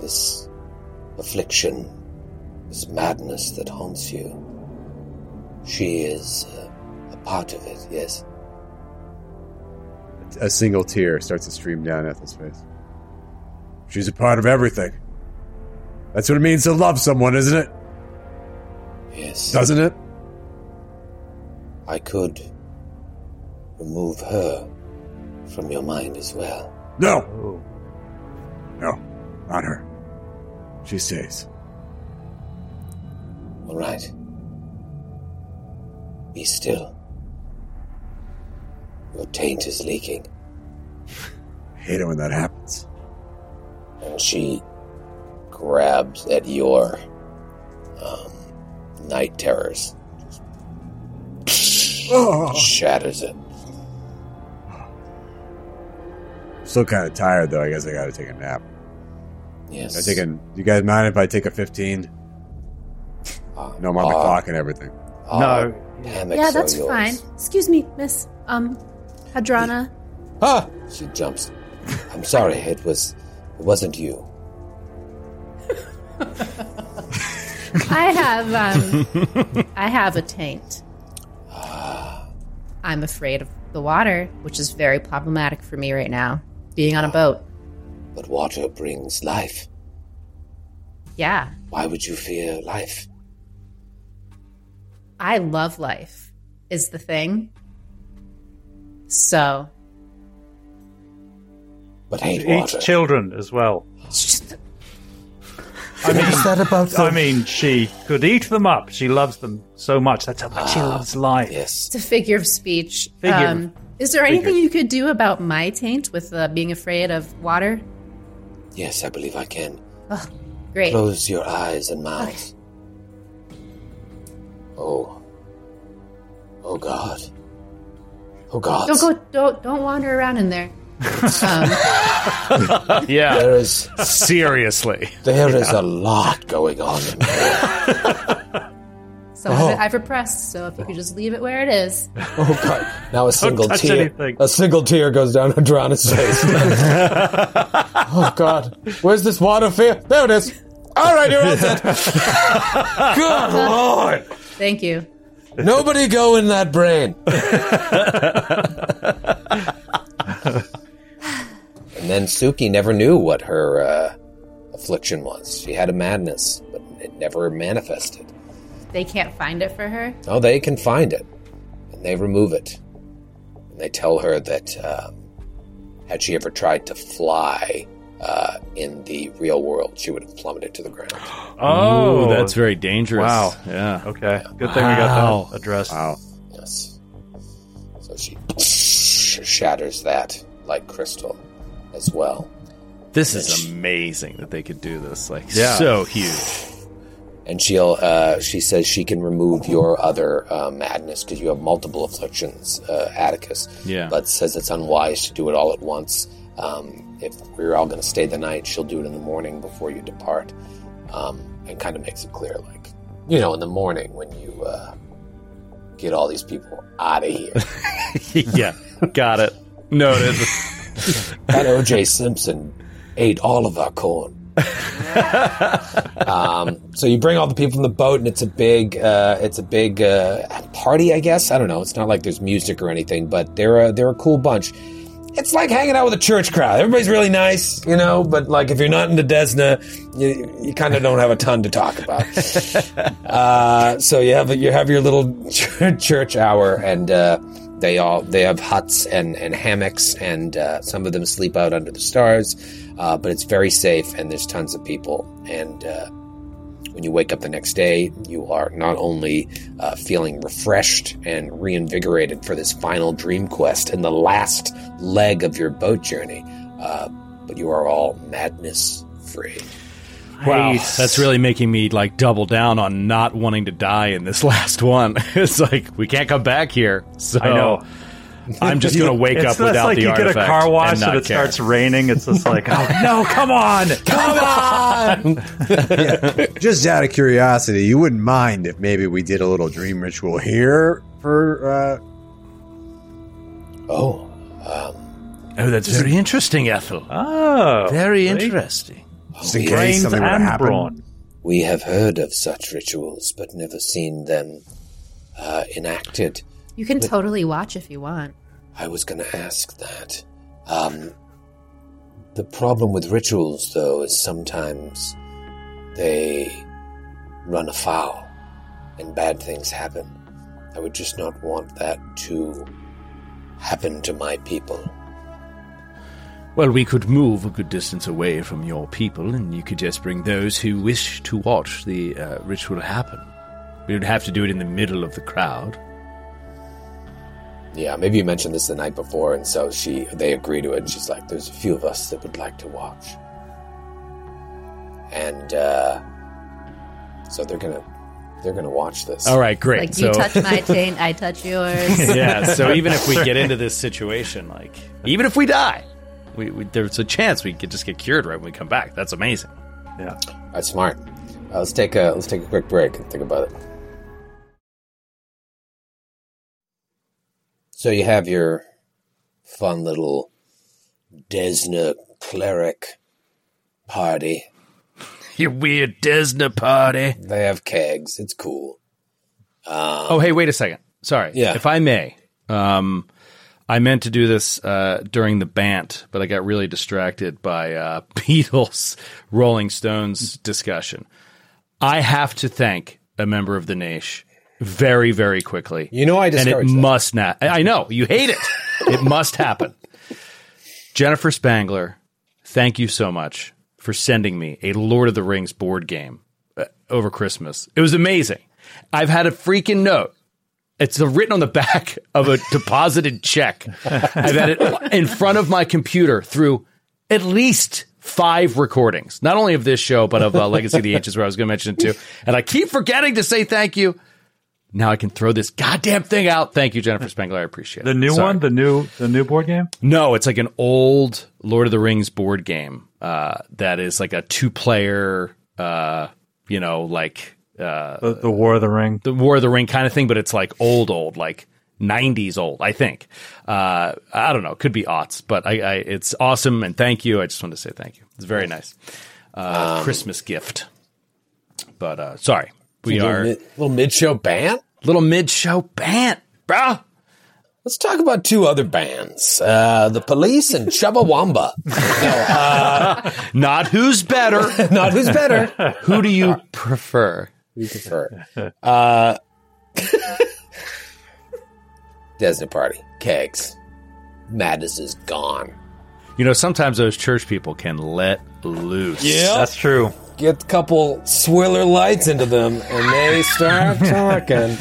This affliction, this madness that haunts you, she is uh, a part of it, yes. A single tear starts to stream down Ethel's face. She's a part of everything. That's what it means to love someone, isn't it? Yes. Doesn't it? I could remove her from your mind as well. No. Oh. No. Not her. She says. All right. Be still. Your taint is leaking. I <laughs> hate it when that happens. and she grabs at your um, night terrors, Oh. shatters it. Still kind of tired though. I guess I gotta take a nap. Yes. I take a. Do you guys mind if I take a fifteen? Uh, No, I'm on the uh, clock and everything. uh, No. hammocks yeah, that's yours. fine. Excuse me, Miss um Hadrana. Ah! She jumps. I'm sorry. It was. It wasn't you. I have um I have a taint. I'm afraid of the water, which is very problematic for me right now. Being on a boat. But water brings life. Yeah. Why would you fear life? I love life is the thing. So But hate Eats water. children as well. it's just I mean, is that about I mean, she could eat them up. She loves them so much. That's how much she loves life. yes. it's a figure of speech. Figure um, is there anything you could do about my taint with uh, being afraid of water? Yes, I believe I can. Oh, Great. Close your eyes and mouths. Oh. Oh God. Oh God. Don't go. Don't don't wander around in there. Um, <laughs> Yeah, There is seriously. there is a lot going on in here. so I've, I've repressed. So if you could just leave it where it is. Oh God! Now a single tear, anything. a single tear goes down Hadrana's face. <laughs> oh God! Where's this water fear? There it is. All right, you're all set. <laughs> Good Lord! Thank you. Nobody go in that brain. and then Suki never knew what her uh, affliction was. She had a madness, but it never manifested. They can't find it for her. Oh, they can find it, and they remove it. And they tell her that um, had she ever tried to fly uh, in the real world, she would have plummeted to the ground. <gasps> Oh, Ooh, that's very dangerous. Wow. Yeah. okay. Good thing we Wow. got that addressed. Wow. Yes. So she shatters that like crystal as well. This is amazing that they could do this. Like, Yeah. so huge. and she'll uh, she says she can remove your other uh, madness because you have multiple afflictions uh, atticus Yeah. but says it's unwise to do it all at once um, if we're all going to stay the night she'll do it in the morning before you depart um, and kind of makes it clear like you know in the morning when you uh, get all these people out of here <laughs> <laughs> yeah. Got it. Noted. <laughs> that oj simpson ate all of our corn um, so you bring all the people from the boat, and it's a big, uh, it's a big uh, party, I guess. I don't know. It's not like there's music or anything, but they're a, they're a cool bunch. It's like hanging out with a church crowd. Everybody's really nice, you know. But like, if you're not into Desna, you, you kind of <laughs> don't have a ton to talk about. <laughs> uh, so you have you have your little <laughs> church hour, and uh, they all they have huts and, and hammocks, and uh, some of them sleep out under the stars. Uh, but it's very safe, and there's tons of people. And uh, when you wake up the next day, you are not only uh, feeling refreshed and reinvigorated for this final dream quest and the last leg of your boat journey, uh, but you are all madness free. Wow, Nice. that's really making me like double down on not wanting to die in this <laughs> last one. it's like we can't come back here. So I know. <laughs> I'm just gonna wake It's up just without like the you get a car wash and and, it care. starts raining. It's just like, <laughs> oh no, come on, come <laughs> on. Just out of curiosity, you wouldn't mind if maybe we did a little dream ritual here for uh, Oh, um, Oh, that's very interesting, Ethel. Oh, Very see? interesting. just in we, case something were to happen. brawn. we have heard of such rituals, but never seen them uh, enacted. You can totally watch if you want. I was going to ask that. Um, the problem with rituals, though, is sometimes they run afoul and bad things happen. I would just not want that to happen to my people. Well, we could move a good distance away from your people, and you could just bring those who wish to watch the uh, ritual happen. We would have to do it in the middle of the crowd. Yeah, maybe you mentioned this the night before, and so she they agree to it. And she's like, "There's a few of us that would like to watch," and uh, so they're gonna they're gonna watch this. All right, great. Like so, you touch my <laughs> taint, I touch yours. <laughs> yeah. So <laughs> even if we get into this situation, like even if we die, we, we there's a chance we could just get cured right when we come back. That's amazing. Yeah. That's smart. Uh, let's take a let's take a quick break and think about it. So you have your fun little Desna cleric party. <laughs> Your weird Desna party. They have kegs. It's cool. Um, Oh, hey, wait a second. Sorry. Yeah. If I may, um, I meant to do this uh, during the bant, but I got really distracted by uh, <laughs> Beatles, Rolling Stones discussion. I have to thank a member of the Nation very, very quickly. You know I and it that. must not. I know you hate it. <laughs> it must happen. Jennifer Spangler, thank you so much for sending me a Lord of the Rings board game uh, over Christmas. It was amazing. I've had a freaking note. It's written on the <laughs> back of a deposited check. I've had it in front of my computer through at least five recordings, not only of this show, but of uh, Legacy of the Ancients, where I was going to mention it too. And I keep forgetting to say thank you. Now I can throw this goddamn thing out. Thank you, Jennifer Spangler. I appreciate it. The new Sorry. one, the new the new board game. No, it's like an old Lord of the Rings board game uh, that is like a two player, uh, you know, like uh, The, the War of the Ring. the War of the Ring kind of thing, but it's like old, old, like 90s old, I think. Uh, I don't know. Could be aughts, but I, I, it's awesome. And thank you. I just wanted to say thank you. It's very nice. Uh, Christmas gift. But uh, sorry. We little are mid, little mid show band. little mid show band, bro. let's talk about two other bands, uh, the Police and Chumbawamba. <laughs> Not who's better. <laughs> Not who's better. Who do you prefer? We prefer. Uh, <laughs> Desna Party, kegs. Madness is gone. You know, sometimes those church people can let loose. Yeah, that's true. Get a couple swiller lights into them and they start <laughs> talking.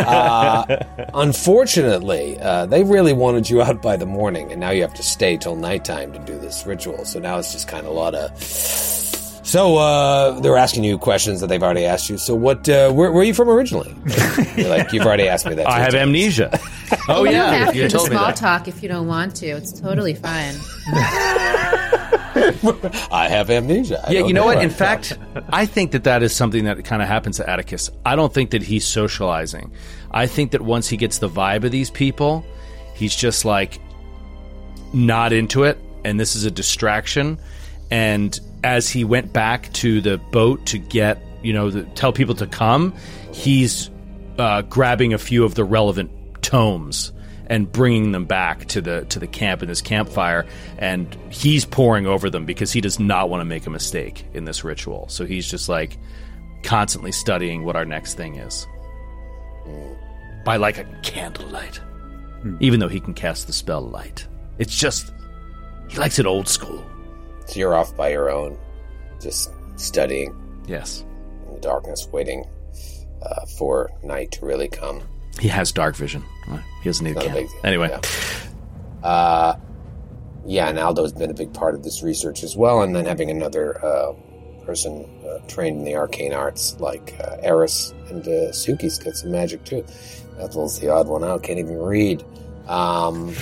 Uh, unfortunately, uh, they really wanted you out by the morning, and now you have to stay till nighttime to do this ritual. So now it's just kind of a lot of. So uh, they're asking you questions that they've already asked you. So what? Uh, where, where are you from originally? You're like you've already asked me that. <laughs> I have times. amnesia. <laughs> Oh yeah, don't have you to do told me small that. talk if you don't want to. It's totally fine. <laughs> I have amnesia. I Yeah, you know what? In fact, I think that that is something that kind of happens to Atticus. I don't think that he's socializing. I think that once he gets the vibe of these people, he's just like not into it, and this is a distraction. And as he went back to the boat to get, you know, the, tell people to come, he's uh, grabbing a few of the relevant tomes and bringing them back to the to the camp in this campfire. And he's pouring over them because he does not want to make a mistake in this ritual. So he's just like constantly studying what our next thing is. By like a candlelight. Even though he can cast the spell light. It's just he likes it old school. So you're off by your own, just studying. Yes. In the darkness, waiting uh, for night to really come. He has dark vision he doesn't need Not a candle. anyway Yeah. Uh, yeah, and Aldo's been a big part of this research as well, and then having another uh, person uh, trained in the arcane arts like uh, Eris and uh, Suki's got some magic too. Ethel's the odd one out, can't even read. Um,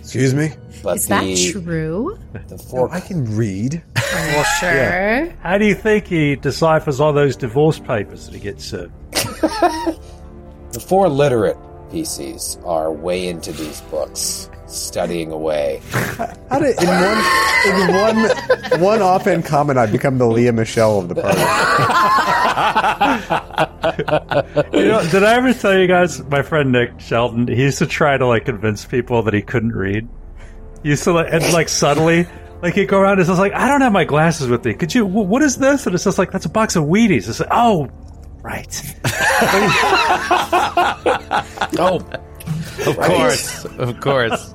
Excuse me. but Is the, that true? the four I can read. Well, <laughs> sure. How do you think he deciphers all those divorce papers that he gets served? <laughs> The four literate PCs are way into these books, studying away. How did in one in one one offhand comment I become the Lea Michele of the party? <laughs> You know, did I ever tell you guys? My friend Nick Sheldon, he used to try to like convince people that he couldn't read. He used to like, and like subtly, like he'd go around and it's like, I don't have my glasses with me. Could you? What is this? And it's just like that's a box of Wheaties. It's like, oh, right. <laughs> oh of course of course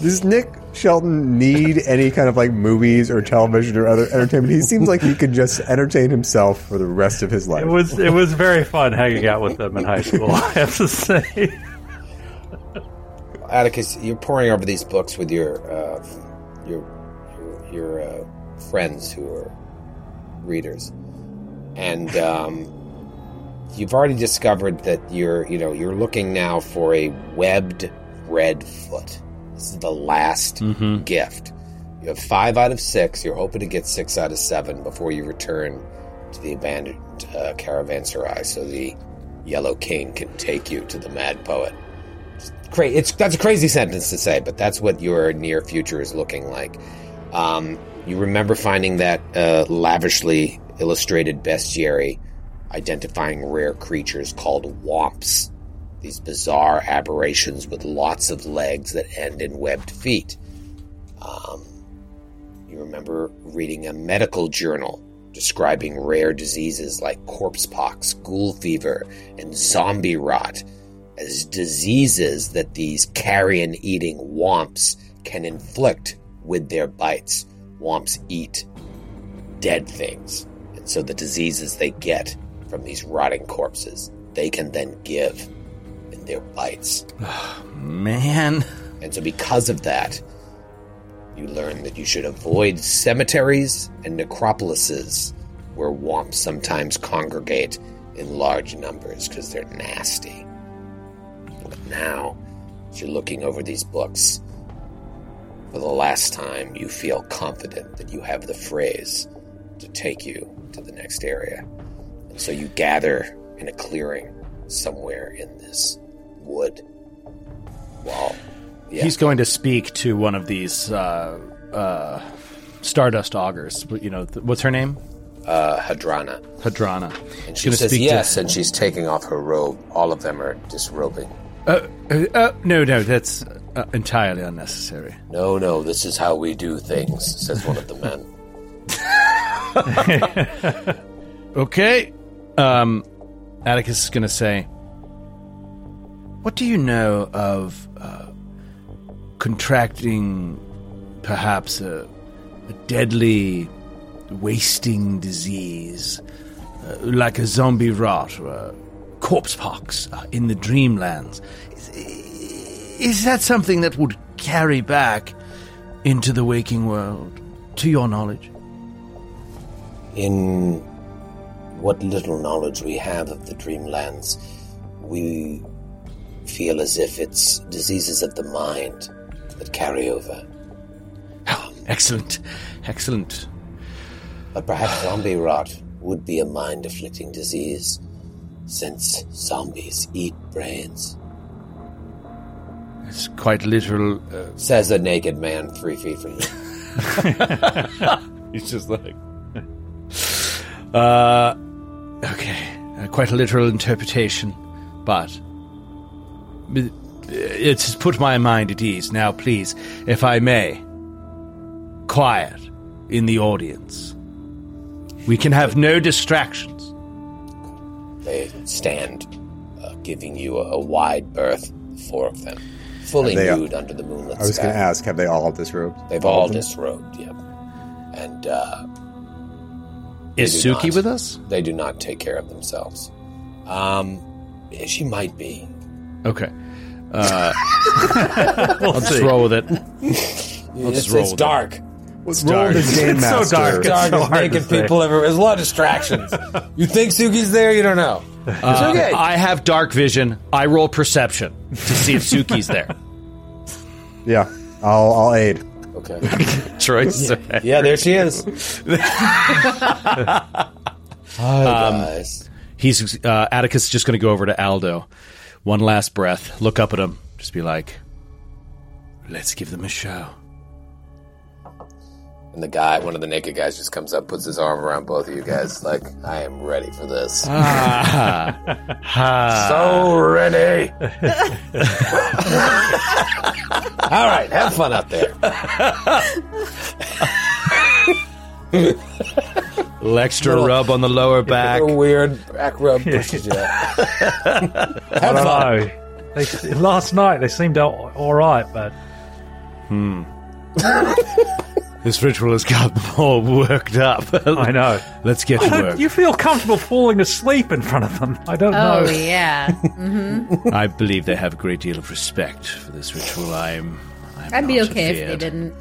Does Nick Shelton need any kind of like movies or television or other entertainment? He seems like he could just entertain himself for the rest of his life. It was it was very fun hanging out with them in high school. I have to say. Atticus, you're poring over these books with your uh, your your, your uh, friends who are readers, and um, you've already discovered that you're you know you're looking now for a webbed red foot. This is the last gift. You have five out of six. You're hoping to get six out of seven before you return to the abandoned uh, caravanserai, so the yellow King can take you to the mad poet It's cra- it's that's a crazy sentence to say, but that's what your near future is looking like. Um, you remember finding that uh, lavishly illustrated bestiary identifying rare creatures called wamps, these bizarre aberrations with lots of legs that end in webbed feet. Um, you remember reading a medical journal describing rare diseases like corpse pox, ghoul fever, and zombie rot as diseases that these carrion eating wamps can inflict with their bites. Wamps eat dead things. And so the diseases they get from these rotting corpses, they can then give in their bites. <sighs> man And so because of that, you learn that you should avoid cemeteries and necropolises where wamps sometimes congregate in large numbers because they're nasty. But now, as you're looking over these books, for the last time, you feel confident that you have the phrase to take you to the next area. So you gather in a clearing somewhere in this wood wall. Yeah. He's going to speak to one of these uh, uh, Stardust augurs. You know, th- what's her name? uh, Hadrana. Hadrana. And she says speak to- yes, and she's taking off her robe. All of them are disrobing. Uh, uh, uh, no, no, that's uh, entirely unnecessary. No, no, this is how we do things, says one of the men. <laughs> Okay. Um, Atticus is going to say, What do you know of uh, contracting perhaps a, a deadly wasting disease uh, like a zombie rot or a corpse pox uh, in the dreamlands? Is, is that something that would carry back into the waking world, to your knowledge? In what little knowledge we have of the dreamlands, we feel as if it's diseases of the mind that carry over. Oh, excellent, excellent. But perhaps zombie rot would be a mind afflicting disease, since zombies eat brains. It's quite literal. Uh, Says a naked man three feet from you. <laughs> He's just like, <laughs> uh, okay, uh, quite a literal interpretation, but it's put my mind at ease. Now, please, if I may, quiet in the audience. We can have no distractions. They stand, uh, giving you a, a wide berth, four of them, fully They are- nude under the moonlit I was going to ask, have they all disrobed? They've All all disrobed, yep. And uh, Is Suki not. with us? they do not take care of themselves. Um, she might be. Okay. Uh, <laughs> I'll just roll with it. <laughs> I'll It's, just roll it's with dark. Roll dark. the game It's so master. dark. Dark so hard naked say. people everywhere. There's a lot of distractions. <laughs> you think Suki's there? You don't know. It's Uh, okay. I have dark vision. I roll perception to see if Suki's there. Yeah, I'll, I'll aid. Okay. <laughs> Troy's Yeah, there she is. <laughs> Hi, guys. He's uh, Atticus is just going to go over to Aldo, one last breath, look up at him, just be like, "Let's give them a show." And the guy, one of the naked guys, just comes up, puts his arm around both of you guys, like, I am ready for this. <laughs> Ah, so ready. <laughs> All right, have fun out there. Little extra rub on the lower back. A weird back rub pushes you out. <laughs> I Have don't fun. know. They, last night they seemed all, all right, but This ritual has got them all worked up. <laughs> I know. Let's get to work. You feel comfortable falling asleep in front of them? I don't know. Oh know. yeah, <laughs> mm-hmm. I believe they have a great deal of respect for this ritual. I'm. I'm I'd be not okay if they didn't.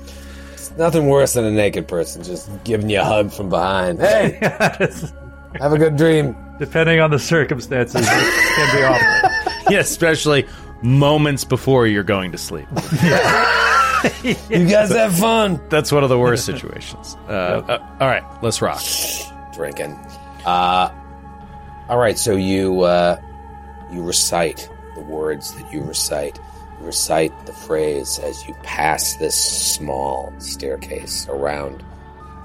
Nothing worse than a naked person just giving you a hug from behind. Hey, <laughs> have a good dream. Depending on the circumstances, it can be awful. Yeah, especially moments before you're going to sleep. You guys have fun. That's one of the worst situations. Uh, uh, all right, let's rock. Drinking. Uh, all right, so you uh, you recite the words that you recite. You recite the phrase as you pass this small staircase around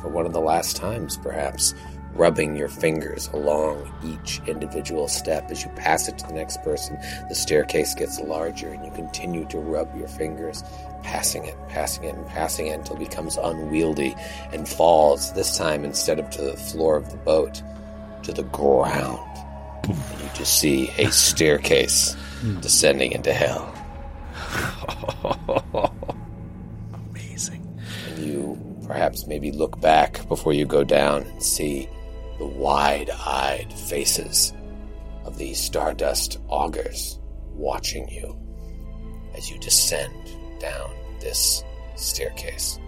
for one of the last times, perhaps, rubbing your fingers along each individual step. As you pass it to the next person, the staircase gets larger, and you continue to rub your fingers, passing it, passing it, and passing it until it becomes unwieldy and falls, this time instead of to the floor of the boat, to the ground. And you just see a <laughs> staircase descending into hell. Amazing. and you perhaps maybe look back before you go down and see the wide-eyed faces of these stardust augurs watching you as you descend down this staircase.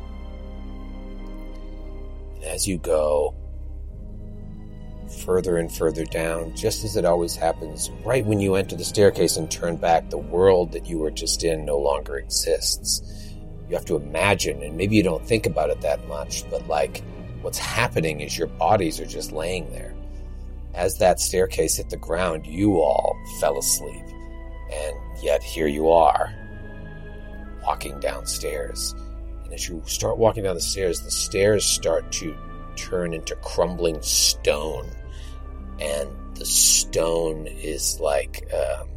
And as you go further and further down, just as it always happens, right when you enter the staircase and turn back, the world that you were just in no longer exists you have to imagine, and maybe you don't think about it that much, but like what's happening is your bodies are just laying there. As that staircase hit the ground, you all fell asleep. And yet here you are, walking downstairs. And as you start walking down the stairs, the stairs start to turn into crumbling stone. And the stone is like um,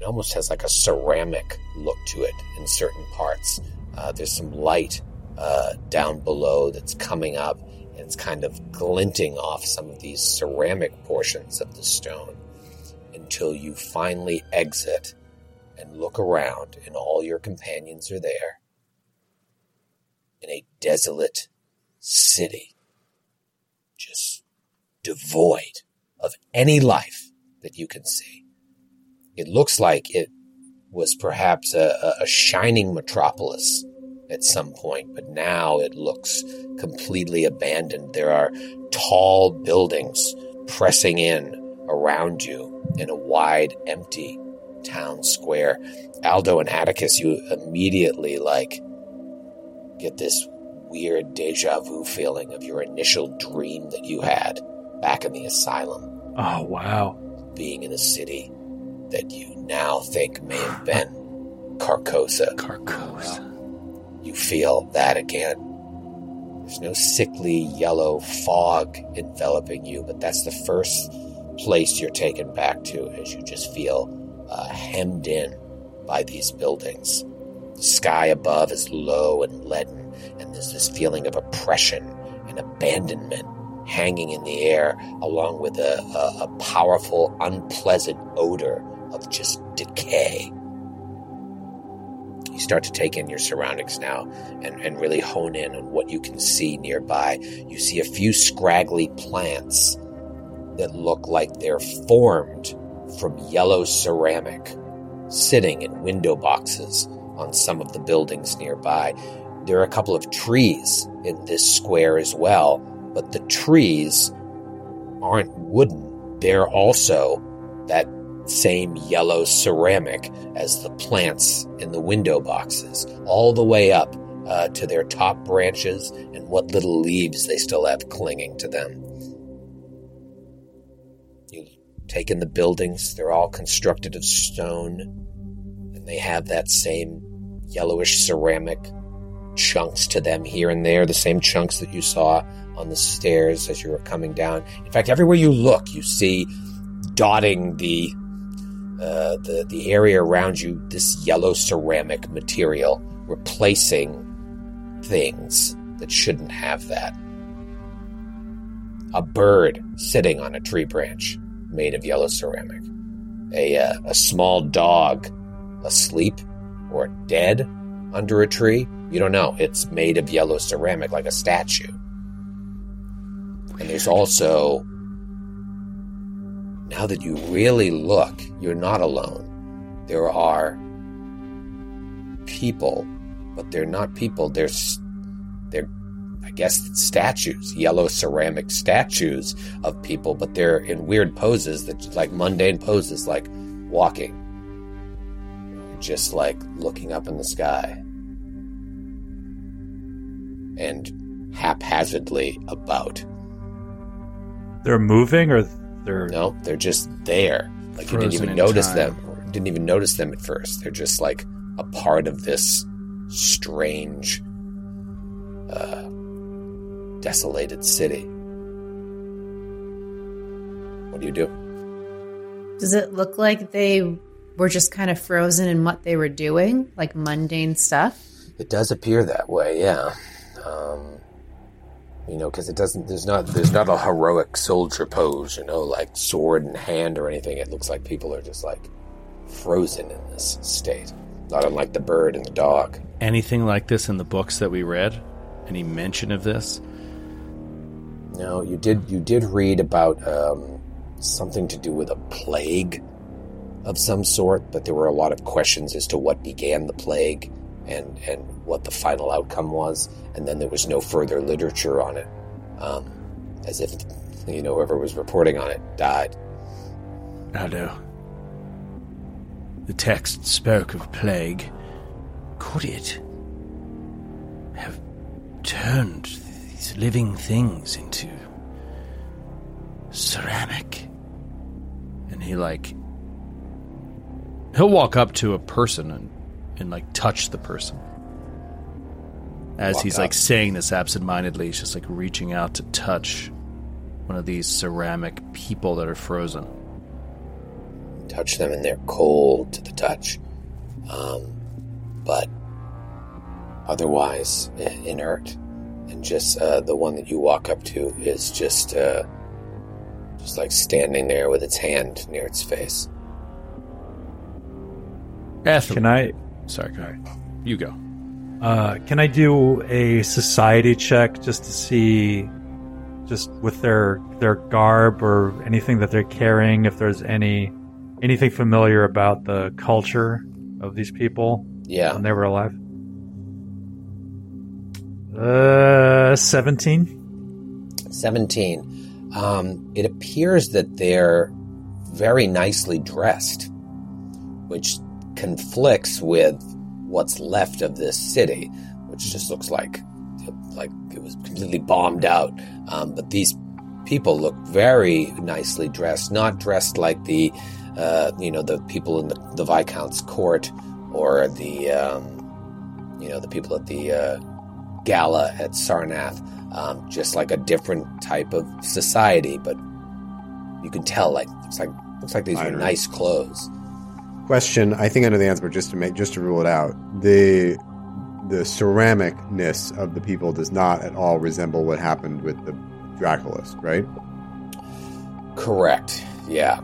It almost has like a ceramic look to it in certain parts. Uh, there's some light uh, down below that's coming up, and it's kind of glinting off some of these ceramic portions of the stone until you finally exit and look around, and all your companions are there in a desolate city, just devoid of any life that you can see. It looks like it was perhaps a, a shining metropolis at some point, but now it looks completely abandoned. There are tall buildings pressing in around you in a wide, empty town square. Aldo and Atticus, you immediately like get this weird deja vu feeling of your initial dream that you had back in the asylum, Oh wow. being in a city that you now think may have been Carcosa. Carcosa. You feel that again. There's no sickly yellow fog enveloping you, but that's the first place you're taken back to as you just feel uh, hemmed in by these buildings. The sky above is low and leaden, and there's this feeling of oppression and abandonment hanging in the air, along with a, a, a powerful, unpleasant odor of just decay. You start to take in your surroundings now and, and really hone in on what you can see nearby. You see a few scraggly plants that look like they're formed from yellow ceramic sitting in window boxes on some of the buildings nearby. There are a couple of trees in this square as well, but the trees aren't wooden. They're also that same yellow ceramic as the plants in the window boxes, all the way up uh, to their top branches and what little leaves they still have clinging to them. You take in the buildings, they're all constructed of stone, and they have that same yellowish ceramic chunks to them here and there, the same chunks that you saw on the stairs as you were coming down. In fact, everywhere you look, you see dotting the uh, the the area around you this yellow ceramic material, replacing things that shouldn't have that. A bird sitting on a tree branch made of yellow ceramic. A uh, a small dog asleep or dead under a tree. You don't know. It's made of yellow ceramic like a statue. And there's also now that you really look, you're not alone. There are people, but they're not people. They're, they're, I guess, it's statues, yellow ceramic statues of people, but they're in weird poses that, like mundane poses, like walking, just like looking up in the sky, and haphazardly about. They're moving or they're No, they're just there. Like you didn't even notice time. them. Or didn't even notice them at first. They're just like a part of this strange, uh, desolated city. What do you do? Does it look like they were just kind of frozen in what they were doing, like mundane stuff? It does appear that way, yeah. Um, you know, because it doesn't. There's not. There's not a heroic soldier pose. You know, like sword in hand or anything. It looks like people are just like frozen in this state. Not unlike the bird and the dog. Anything like this in the books that we read? Any mention of this? No, you did. You did read about um, something to do with a plague of some sort, but there were a lot of questions as to what began the plague and and what the final outcome was, and then there was no further literature on it, um, as if you know whoever was reporting on it died. I know. The text spoke of plague. Could it have turned these living things into ceramic? And he like he'll walk up to a person and, and like touch the person. As Walk he's up. like saying this absentmindedly, he's just like reaching out to touch one of these ceramic people that are frozen. touch them and they're cold to the touch. Um, but otherwise inert. And just uh, the one that you walk up to is just uh, just like standing there with its hand near its face. Ethel. Can I Sorry, go ahead. You go. uh, can I do a society check just to see, just with their their garb or anything that they're carrying, if there's any anything familiar about the culture of these people Yeah. when they were alive? Uh, seventeen. 17. Um, it appears that they're very nicely dressed, which conflicts with what's left of this city, which just looks like like it was completely bombed out. Um, but these people look very nicely dressed, not dressed like the uh, you know the people in the, the viscount's court or the um, you know the people at the uh, gala at Sarnath, um, just like a different type of society. But you can tell, like looks like looks like these I are nice clothes. Question: I think I know the answer, but just to make just to rule it out, the the ceramicness of the people does not at all resemble what happened with the Draculus, right? Correct. Yeah.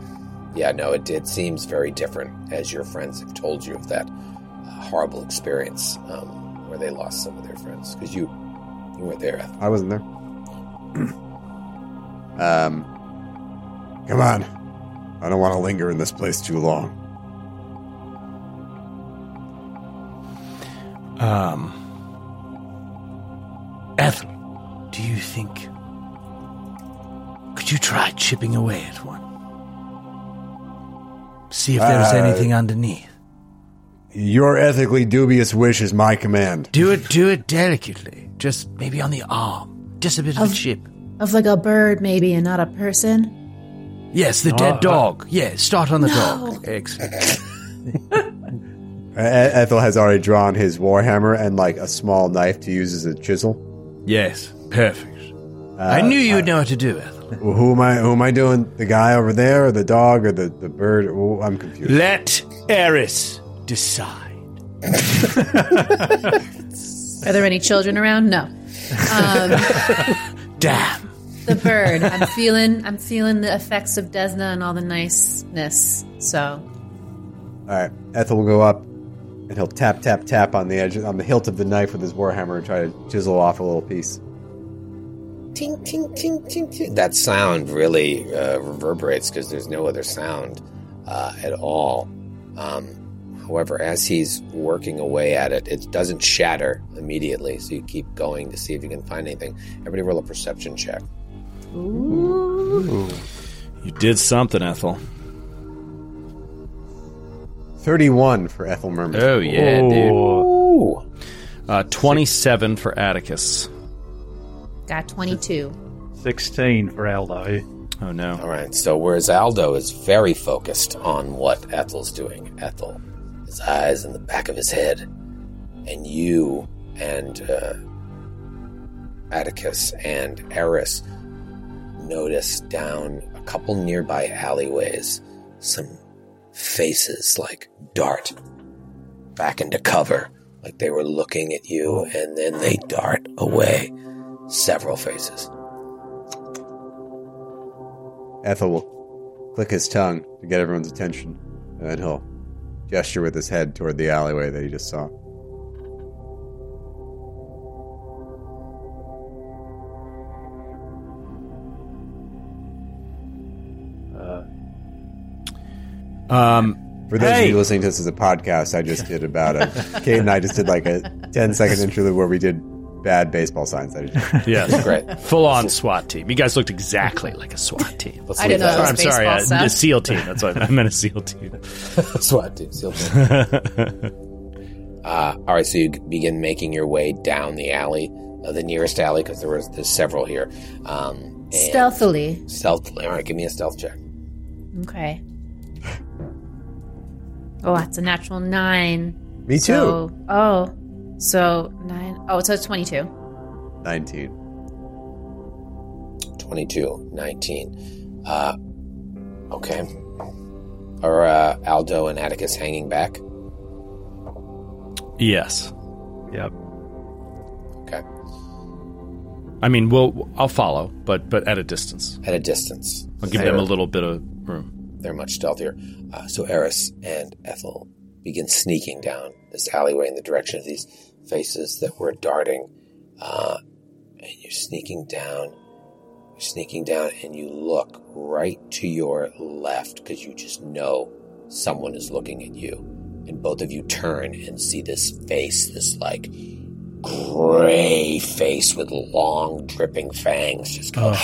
Yeah, no, it, it seems very different, as your friends have told you of that uh, horrible experience um, where they lost some of their friends. Because you, you weren't there. Ethel. I wasn't there. <clears throat> um, come on. I don't want to linger in this place too long. Um, Ethel, do you think could you try chipping away at one? See if there's Uh, anything underneath. Your ethically dubious wish is my command. Do it, do it delicately. Just maybe on the arm. Just a bit of a Of- chip. Of like a bird, maybe, and not a person. Yes, the dead uh, dog. Yeah, start on the No. dog. Excellent. <laughs> Ethel has already drawn his warhammer and like a small knife to use as a chisel. Yes, perfect. I knew you'd know what to do, Ethel. Well, who am I? Who am I doing? The guy over there, or the dog, or the the bird? Oh, I'm confused. Let Eris decide. Are there any children around? No. Um, <laughs> Damn. the bird. I'm feeling. I'm feeling the effects of Desna and all the niceness. So All right, Ethel will go up, and he'll tap tap tap on the edge on the hilt of the knife with his warhammer and try to chisel off a little piece. Ting, ting, ting, ting, ting. That sound really uh, reverberates because there's no other sound uh, at all. Um, however, as he's working away at it, it doesn't shatter immediately. So you keep going to see if you can find anything. Everybody roll a perception check. Ooh. You did something, Ethel. Thirty-one for Ethel Merman. Oh yeah, dude. Oh, Ooh. Uh, Twenty-seven for Atticus. got 22. 16 for Aldo. Oh no. All right. So whereas Aldo is very focused on what Ethel's doing, Ethel, his eyes in the back of his head, and you and uh, Atticus and Eris notice down a couple nearby alleyways some faces like dart back into cover, like they were looking at you, and then they dart away. Several faces. Ethel will click his tongue to get everyone's attention, and then he'll gesture with his head toward the alleyway that he just saw. Um, For those of you listening to this as a podcast, I just <laughs> did about a. Kate and I just did like a 10 second interlude where we did bad baseball signs. I just, yes, Great. full on SWAT team. You guys looked exactly like a SWAT <laughs> team. Let's I didn't know that that I'm sorry, baseball uh, a. SEAL team. That's what I meant. A SEAL team. <laughs> SWAT team, SEAL team. <laughs> uh, all right, so you begin making your way down the alley, uh, the nearest alley, because there was there's several here. Um, Stealthily. Stealthily. All right, give me a stealth check. Okay. Oh, that's a natural nine. me too. So, oh, so nine. Oh, so it's 22. 19. 22, 19. Uh, okay. Are uh, Aldo and Atticus hanging back? Yes. Yep. Okay. I mean, we'll I'll follow, but but at a distance. At a distance. I'll give them a little bit of room. They're much stealthier. Uh, so Eris and Ethel begin sneaking down this alleyway in the direction of these faces that were darting. Uh, and you're sneaking down. You're sneaking down, and you look right to your left because you just know someone is looking at you. And both of you turn and see this face, this like gray face with long dripping fangs just go <gasps>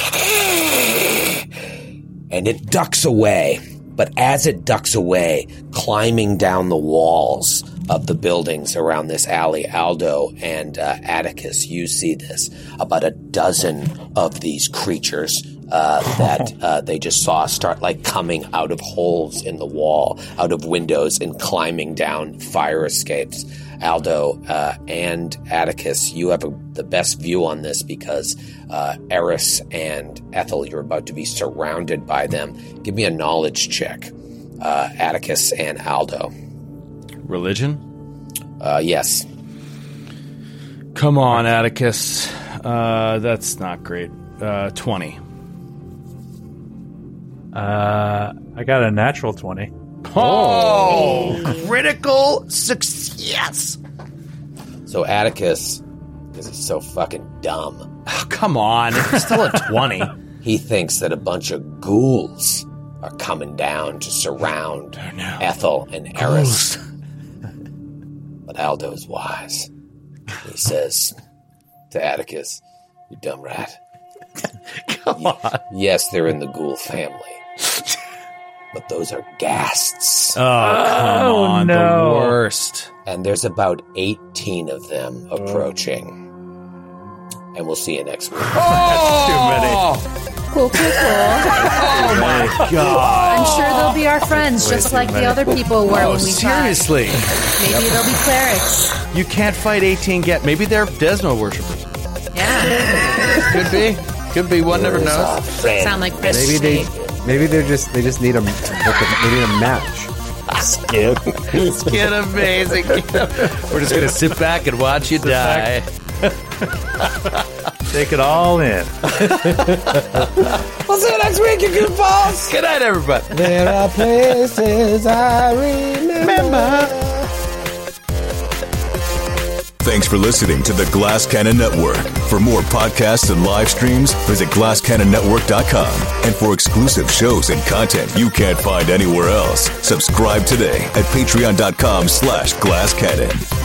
and it ducks away. But as it ducks away, climbing down the walls of the buildings around this alley, Aldo and uh, Atticus, you see this about a dozen of these creatures uh, that <laughs> uh, they just saw start like coming out of holes in the wall, out of windows, and climbing down fire escapes. Aldo uh, and Atticus, you have a, the best view on this because uh, Eris and Ethel, you're about to be surrounded by them. Give me a knowledge check, uh, Atticus and Aldo. Religion? Uh, yes. Come on, Atticus. Uh, that's not great. Uh, 20. Uh, I got a natural 20. Oh, <laughs> critical success. So Atticus, because he's so fucking dumb, Oh, come on. It's still a <laughs> 20. he thinks that a bunch of ghouls are coming down to surround no. Ethel and Eris. But Aldo's wise. He says to Atticus, You dumb rat. <laughs> Come on. Yes, they're in the ghoul family. But those are ghasts. Oh, come Oh, on. no. The worst. And there's about 18 of them approaching. And we'll see you next week. <laughs> Oh, too many! Oh. Cool, cool, cool. oh <laughs> my God. I'm sure they'll be our friends, just like the other people were Oh, when we seriously. fought. Maybe they'll be clerics. You can't fight 18 get. Maybe they're Desmo worshippers. Yeah. Could be. Could be. One never knows. Sound like Chris. Maybe they maybe they're just they just need a they need a match. Get amazing. We're just gonna sit back and watch you die. <laughs> Take it all in. We'll see you next week, you goofballs! Good night, everybody. There are places I remember. Thanks for listening to the Glass Cannon Network. For more podcasts and live streams, visit glasscannonnetwork.com. And for exclusive shows and content you can't find anywhere else, subscribe today at patreon.com slash glasscannon.